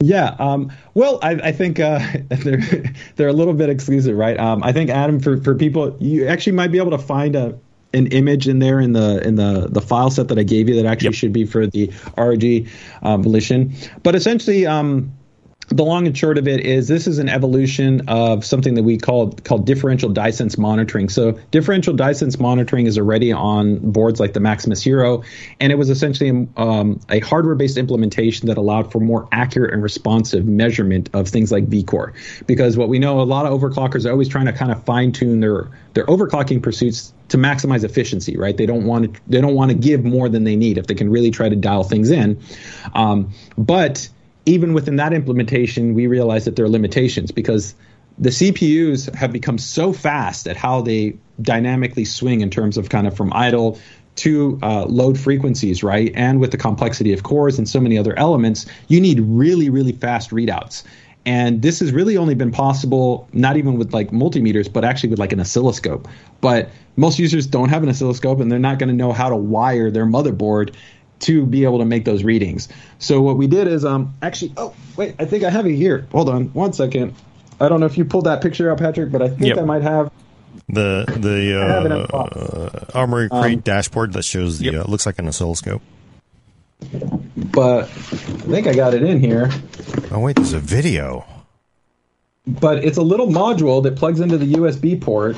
Yeah. Um, well, I, I think uh, they're they're a little bit exclusive, right? Um, I think Adam, for, for people, you actually might be able to find a an image in there in the in the the file set that I gave you that actually yep. should be for the ROG um, Voltician. But essentially, um, the long and short of it is this is an evolution of something that we call called differential die-sense monitoring. So differential die-sense monitoring is already on boards like the Maximus Hero, and it was essentially um, a hardware-based implementation that allowed for more accurate and responsive measurement of things like vCore. Because what we know, a lot of overclockers are always trying to kind of fine-tune their their overclocking pursuits to maximize efficiency, right? They don't want to they don't want to give more than they need if they can really try to dial things in. Um, but even within that implementation, we realize that there are limitations because the CPUs have become so fast at how they dynamically swing in terms of kind of from idle to uh, load frequencies, right? And with the complexity of cores and so many other elements, you need really, really fast readouts. And this has really only been possible, not even with like multimeters, but actually with like an oscilloscope. But most users don't have an oscilloscope and they're not going to know how to wire their motherboard to be able to make those readings. So what we did is um actually oh wait I think I have it here. Hold on one second. I don't know if you pulled that picture out, Patrick, but I think yep. I might have the the uh, uh, Armoury Crate um, dashboard that shows the yep. uh, looks like an oscilloscope. But I think I got it in here. Oh wait, there's a video. But it's a little module that plugs into the USB port,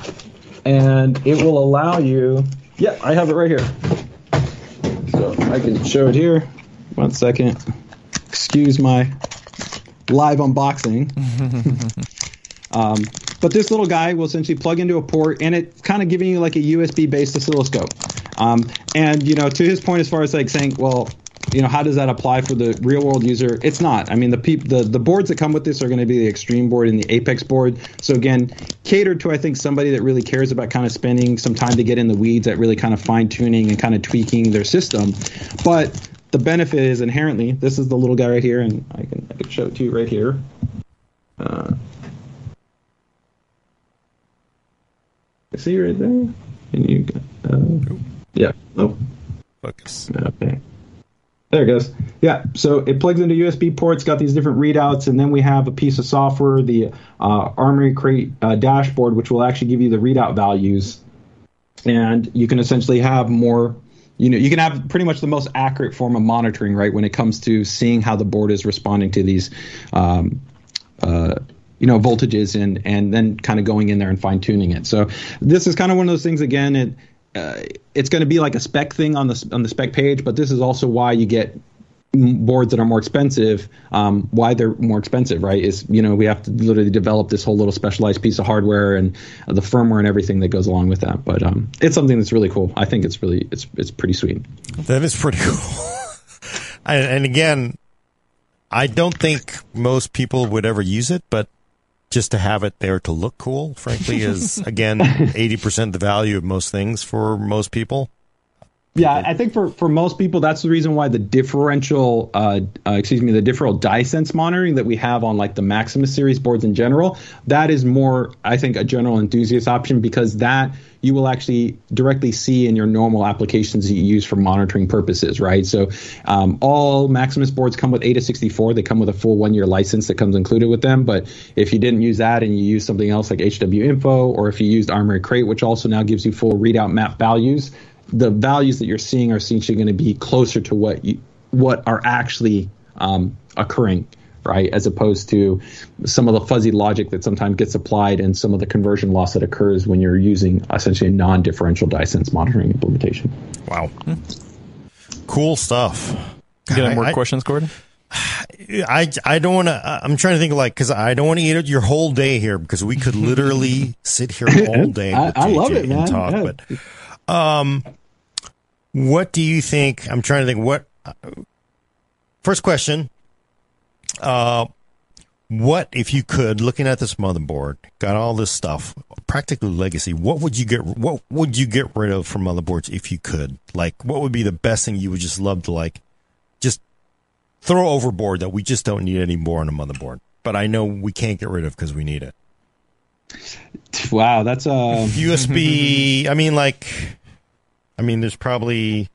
and it will allow you. Yeah, I have it right here. So I can show it here. One second. Excuse my live unboxing. um, but this little guy will essentially plug into a port, and it's kind of giving you like a USB-based oscilloscope. Um, and you know, to his point, as far as like saying, well, you know, how does that apply for the real world user? It's not. I mean, the peop- the the boards that come with this are going to be the Extreme board and the Apex board. So again, catered to I think somebody that really cares about kind of spending some time to get in the weeds at really kind of fine tuning and kind of tweaking their system. But the benefit is inherently this is the little guy right here, and I can I can show it to you right here. Uh, see right there, and you uh, yeah oh focus okay there it goes. Yeah, so it plugs into USB ports, got these different readouts, and then we have a piece of software, the uh, Armoury Crate uh, dashboard, which will actually give you the readout values, and you can essentially have more. You know, you can have pretty much the most accurate form of monitoring, right, when it comes to seeing how the board is responding to these, um, uh, you know, voltages, and and then kind of going in there and fine tuning it. So this is kind of one of those things. Again, it uh, it's going to be like a spec thing on the on the spec page, but this is also why you get boards that are more expensive. Um, why they're more expensive, right? Is you know we have to literally develop this whole little specialized piece of hardware and uh, the firmware and everything that goes along with that. But um, it's something that's really cool. I think it's really it's it's pretty sweet. That is pretty cool. and, and again, I don't think most people would ever use it, but just to have it there to look cool, frankly, is again eighty percent the value of most things for most people. Yeah, I think for, for most people, that's the reason why the differential, uh, uh, excuse me, the differential die sense monitoring that we have on like the Maximus series boards in general, that is more, I think, a general enthusiast option because that you will actually directly see in your normal applications that you use for monitoring purposes, right? So um, all Maximus boards come with AIDA64. They come with a full one year license that comes included with them. But if you didn't use that and you use something else like HWiNFO, or if you used Armoury Crate, which also now gives you full readout map values, the values that you're seeing are essentially going to be closer to what you, what are actually um, occurring right? As opposed to some of the fuzzy logic that sometimes gets applied and some of the conversion loss that occurs when you're using essentially a non-differential die sense monitoring implementation. Wow. Cool stuff. God, you got more I, questions, Gordon? I, I don't want to. I'm trying to think like because I don't want to eat your whole day here because we could literally sit here all day. I, I love it, man. Talk, yeah. But um, what do you think? I'm trying to think. What uh, first question? Uh, what if you could, looking at this motherboard, got all this stuff, practically legacy. What would you get? What would you get rid of from motherboards if you could? Like, what would be the best thing you would just love to like, just throw overboard that we just don't need anymore on a motherboard? But I know we can't get rid of because we need it. Wow, that's a USB. I mean, like, I mean, there's probably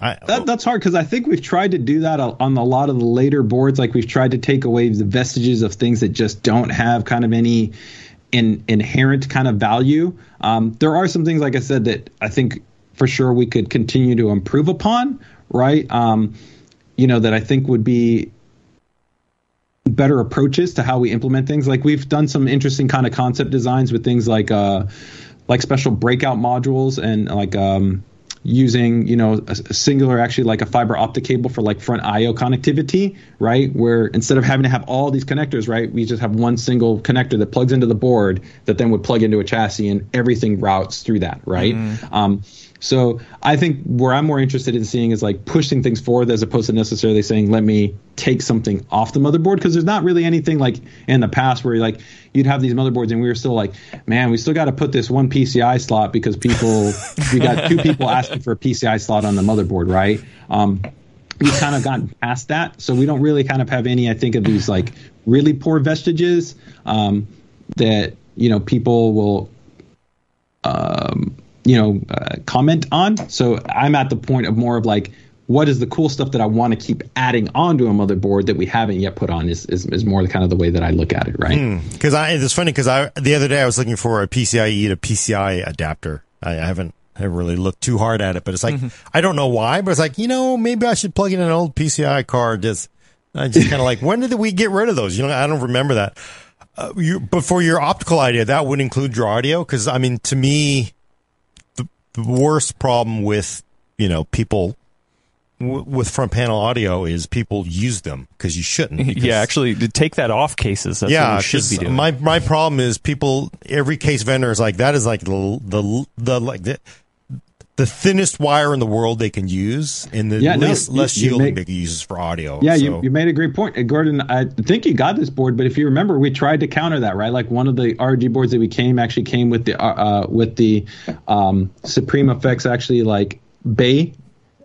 I, that, that's hard because I think we've tried to do that on a lot of the later boards. Like we've tried to take away the vestiges of things that just don't have kind of any in, inherent kind of value. Um, there are some things, like I said, that I think for sure we could continue to improve upon. Right? Um, you know that I think would be better approaches to how we implement things. Like we've done some interesting kind of concept designs with things like uh, like special breakout modules and like um, using you know a, a, singular actually like a fiber optic cable for like front IO connectivity, right? Where instead of having to have all these connectors, right, we just have one single connector that plugs into the board that then would plug into a chassis and everything routes through that, right? Mm. Um, so I think where I'm more interested in seeing is like pushing things forward as opposed to necessarily saying, let me take something off the motherboard. Cause there's not really anything like in the past where like you'd have these motherboards and we were still like, man, we still got to put this one PCI slot because people, we got two people asking for a PCI slot on the motherboard, right? Um, we've kind of gotten past that. So we don't really kind of have any, I think, of these like really poor vestiges um, that, you know, people will, um, you know, uh, comment on. So I'm at the point of more of like, what is the cool stuff that I want to keep adding onto a motherboard that we haven't yet put on is, is, is more the kind of the way that I look at it, right? Because hmm. I it's funny because I the other day I was looking for a PCIe to PCI adapter. I, I haven't I haven't really looked too hard at it, but it's like mm-hmm. I don't know why, but it's like you know maybe I should plug in an old PCI card. Just I just kind of like when did we get rid of those? You know I don't remember that. Uh, you, but for your optical idea, that would include your audio because I mean to me the worst problem with you know people w- with front panel audio is people use them because you shouldn't. Because, yeah, actually, take that off cases. That's yeah, should be doing. My my problem is people. Every case vendor is like that is like the the the like the, the thinnest wire in the world they can use, and the yeah, least, no, less shielding they can use for audio. Yeah, so. you, you made a great point, Gordon. I think you got this board, but if you remember, we tried to counter that, right? Like one of the RG boards that we came actually came with the uh, uh with the um, SupremeFX actually like Bay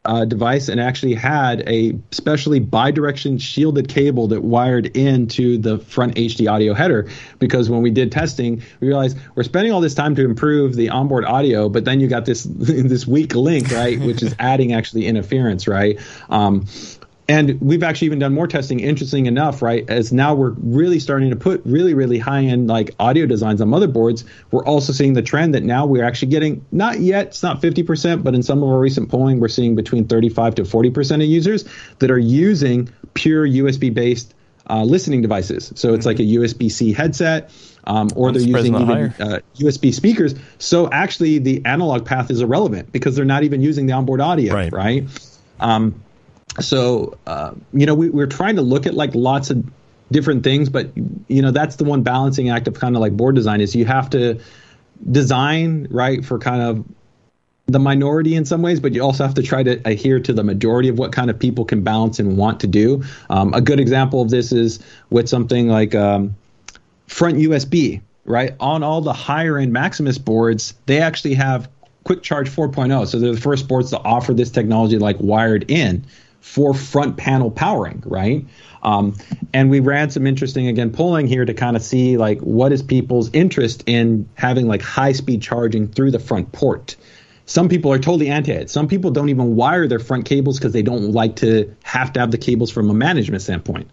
uh, device and actually had a specially bidirection shielded cable that wired into the front HD audio header. Because when we did testing, we realized we're spending all this time to improve the onboard audio, but then you got this this weak link, right, which is adding actually interference, right? Um, and we've actually even done more testing interesting enough right as now we're really starting to put really really high end like audio designs on motherboards we're also seeing the trend that now we're actually getting not yet it's not 50% but in some of our recent polling we're seeing between 35 to 40% of users that are using pure usb based uh, listening devices so it's like a usb-c headset um, or they're using even uh, USB speakers. So actually, the analog path is irrelevant because they're not even using the onboard audio, right? right? Um, so uh, you know we, we're trying to look at like lots of different things but you know that's the one balancing act of kind of like board design is you have to design right for kind of the minority in some ways, but you also have to try to adhere to the majority of what kind of people can balance and want to do. Um, a good example of this is with something like um, front USB, right? On all the higher end Maximus boards, they actually have Quick Charge 4.0. So they're the first boards to offer this technology like wired in for front panel powering, right? Um, and we ran some interesting again polling here to kind of see like what is people's interest in having like high speed charging through the front port. Some people are totally anti it. Some people don't even wire their front cables because they don't like to have to have the cables from a management standpoint.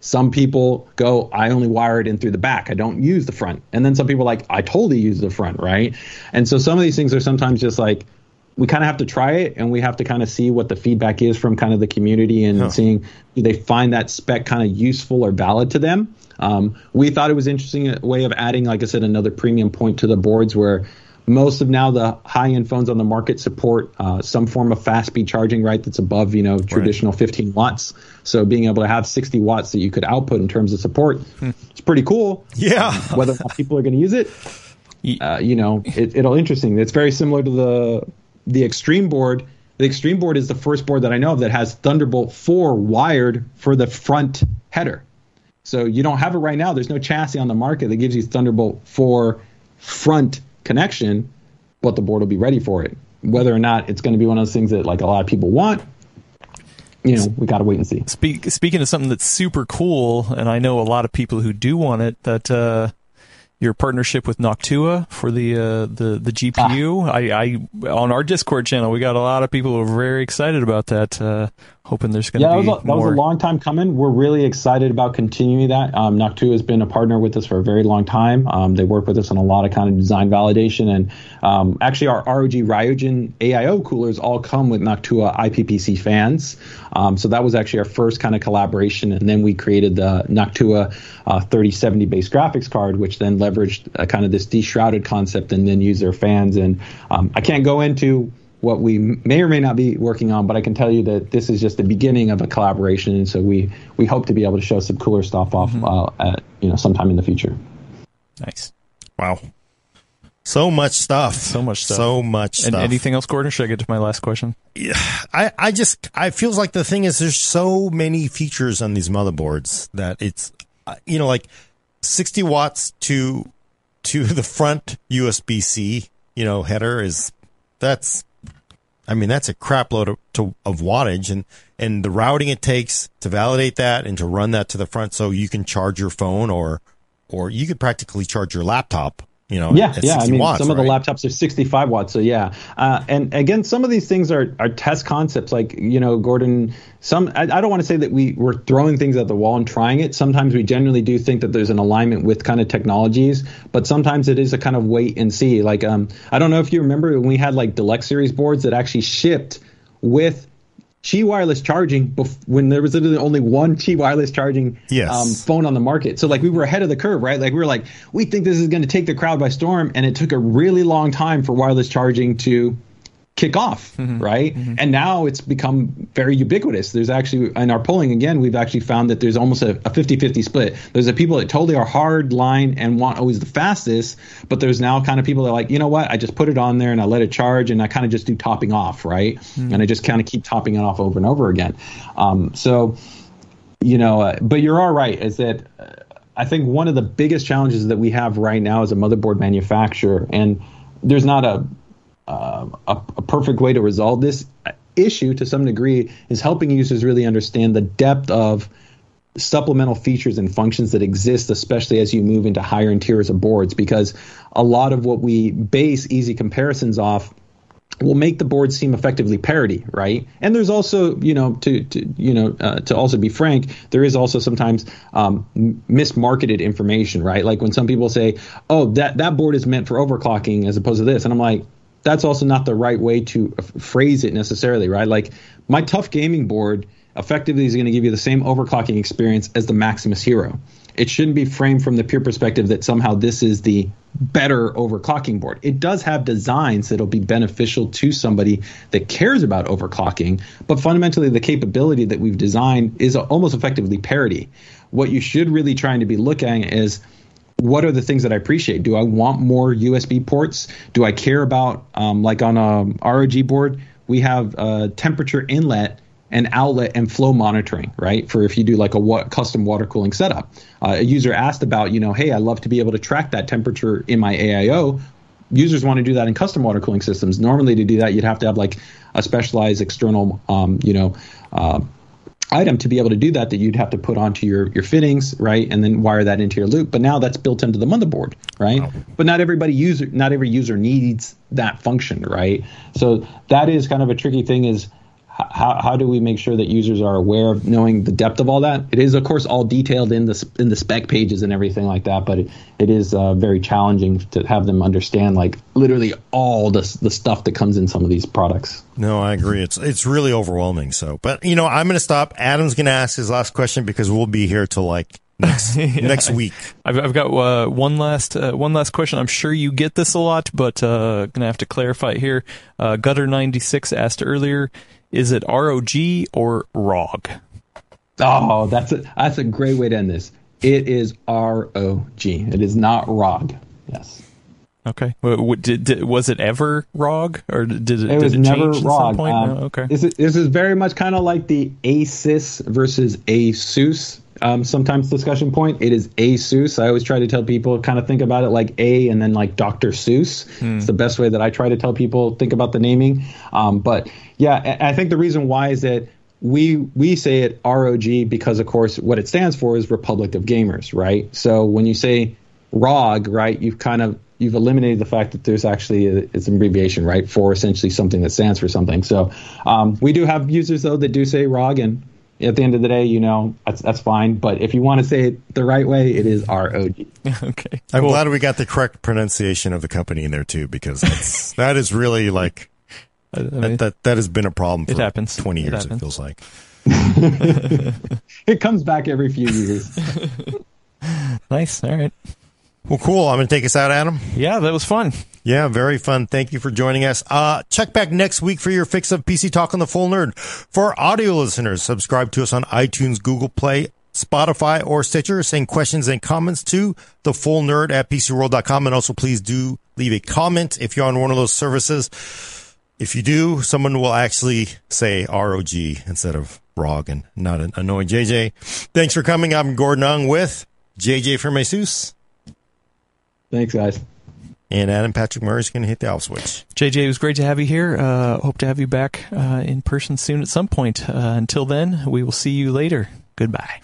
Some people go, I only wire it in through the back. I don't use the front. And then some people like, I totally use the front, right? And so some of these things are sometimes just like, we kind of have to try it and we have to kind of see what the feedback is from kind of the community and huh. seeing do they find that spec kind of useful or valid to them. Um, we thought it was interesting a way of adding, like I said, another premium point to the boards where most of now the high end phones on the market support uh, some form of fast speed charging, right? That's above you know traditional right. 15 watts. So being able to have 60 watts that you could output in terms of support, hmm. it's pretty cool. Yeah. Um, whether or not people are going to use it, uh, you know, it, it'll interesting. It's very similar to the the Extreme board. The Extreme board is the first board that I know of that has Thunderbolt 4 wired for the front header. So you don't have it right now. There's no chassis on the market that gives you Thunderbolt 4 front connection, but the board will be ready for it. Whether or not it's going to be one of those things that like a lot of people want, you know, we got to wait and see. Speak, speaking of something that's super cool, and I know a lot of people who do want it. That uh, your partnership with Noctua for the uh, the the GPU. Ah. I, I on our Discord channel, we got a lot of people who are very excited about that. Uh, hoping there's going to yeah, be that was, a, that was a long time coming. We're really excited about continuing that. Um, Noctua has been a partner with us for a very long time. Um, they work with us on a lot of kind of design validation, and um, actually our ROG Ryujin AIO coolers all come with Noctua IPPC fans. Um, so that was actually our first kind of collaboration, and then we created the Noctua uh, 3070 base graphics card, which then leveraged uh, kind of this deshrouded concept and then used their fans. And um, I can't go into what we may or may not be working on, but I can tell you that this is just the beginning of a collaboration, and so we we hope to be able to show some cooler stuff off, mm-hmm. uh, at, you know, sometime in the future. Nice. Wow. So much stuff. So much stuff. So much stuff. And anything else, Gordon? Should I get to my last question? Yeah, I, I just, I feels like the thing is there's so many features on these motherboards that it's, uh, you know, like 60 watts to, to the front USB C, you know, header is, that's, I mean, that's a crap load of, to, of wattage and, and the routing it takes to validate that and to run that to the front so you can charge your phone or, or you could practically charge your laptop you know, yeah, yeah. I mean, watts, some right? of the laptops are 65 watts, so yeah. Uh, and again, some of these things are are test concepts. Like you know, Gordon. Some I, I don't want to say that we we're throwing things at the wall and trying it. Sometimes we generally do think that there's an alignment with kind of technologies, but sometimes it is a kind of wait and see. Like um, I don't know if you remember when we had like deluxe series boards that actually shipped with Qi wireless charging bef- when there was literally only one Qi wireless charging yes. um, phone on the market. So like we were ahead of the curve, right? Like we were like, we think this is going to take the crowd by storm, and it took a really long time for wireless charging to kick off, mm-hmm. right? Mm-hmm. And now it's become very ubiquitous. There's actually, in our polling again, we've actually found that there's almost a 50 50 split. There's the people that totally are hard line and want always the fastest, but there's now kind of people that are like, you know what, I just put it on there and I let it charge and I kind of just do topping off, right? Mm-hmm. And I just kind of keep topping it off over and over again. Um, so, you know, uh, but you're all right, is that. Uh, I think one of the biggest challenges that we have right now as a motherboard manufacturer, and there's not a uh, a, a perfect way to resolve this issue to some degree is helping users really understand the depth of supplemental features and functions that exist, especially as you move into higher and tiers of boards, because a lot of what we base easy comparisons off will make the board seem effectively parity, right? And there's also, you know, to, to you know, uh, to also be frank, there is also sometimes um, mismarketed information, right? Like when some people say, "Oh, that that board is meant for overclocking," as opposed to this, and I'm like, that's also not the right way to phrase it necessarily, right? Like my TUF Gaming board effectively is going to give you the same overclocking experience as the Maximus Hero. It shouldn't be framed from the pure perspective that somehow this is the better overclocking board. It does have designs that'll be beneficial to somebody that cares about overclocking, but fundamentally the capability that we've designed is almost effectively parity. What you should really trying to be looking at is what are the things that I appreciate? Do I want more USB ports? Do I care about, um, like on a ROG board, we have a temperature inlet and outlet and flow monitoring, right? For if you do like a wa- custom water cooling setup. Uh, a user asked about, you know, hey, I love to be able to track that temperature in my AIO. users want to do that in custom water cooling systems. Normally, to do that, you'd have to have like a specialized external, um, you know, uh, item to be able to do that that you'd have to put onto your your fittings right? And then wire that into your loop. But now that's built into the motherboard right? Wow. but not everybody user not every user needs that function right? So that is kind of a tricky thing is how, how do we make sure that users are aware of knowing the depth of all that? It is, of course, all detailed in the in the spec pages and everything like that, but it, it is uh, very challenging to have them understand like literally all the the stuff that comes in some of these products. No, I agree. It's it's really overwhelming. So, but you know, I'm going to stop. Adam's going to ask his last question because we'll be here till like next yeah, next week. I've, I've got uh, one last uh, one last question. I'm sure you get this a lot, but uh, gonna have to clarify here. Uh, Gutter ninety six asked earlier is it ROG or ROG? Oh, that's a that's a great way to end this. It is ROG. It is not ROG. Yes. Okay. Did, did, was it ever ROG or did it? It was it never ROG. Um, oh, okay. This is, this is very much kind of like the ASUS versus ASUS um, sometimes discussion point. It is ASUS. I always try to tell people kind of think about it like A and then like Dr. Seuss. Hmm. It's the best way that I try to tell people think about the naming. Um, but yeah, I think the reason why is that we we say it ROG because of course what it stands for is Republic of Gamers, right? So when you say ROG, right, you've kind of you've eliminated the fact that there's actually a, it's an abbreviation, right, for essentially something that stands for something. So um, we do have users though that do say ROG, and at the end of the day, you know, that's that's fine. But if you want to say it the right way, it is R O G. Okay. I'm cool. glad we got the correct pronunciation of the company in there too, because that's that is really like I mean, that, that, that has been a problem for it happens. 20 years, it, it feels like. it comes back every few years. nice. All right. Well, cool. I'm going to take us out, Adam. Yeah, that was fun. Yeah, very fun. Thank you for joining us. Uh, check back next week for your fix of PC Talk on the Full Nerd. For audio listeners, subscribe to us on iTunes, Google Play, Spotify, or Stitcher. Send questions and comments to the full nerd at PCWorld.com. And also please do leave a comment if you're on one of those services. If you do, someone will actually say ROG instead of ROG and not an annoying JJ. Thanks for coming. I'm Gordon Ung with JJ from ASUS. Thanks, guys. And Adam Patrick Murray is going to hit the off switch. JJ, it was great to have you here. Uh, hope to have you back uh, in person soon at some point. Uh, until then, we will see you later. Goodbye.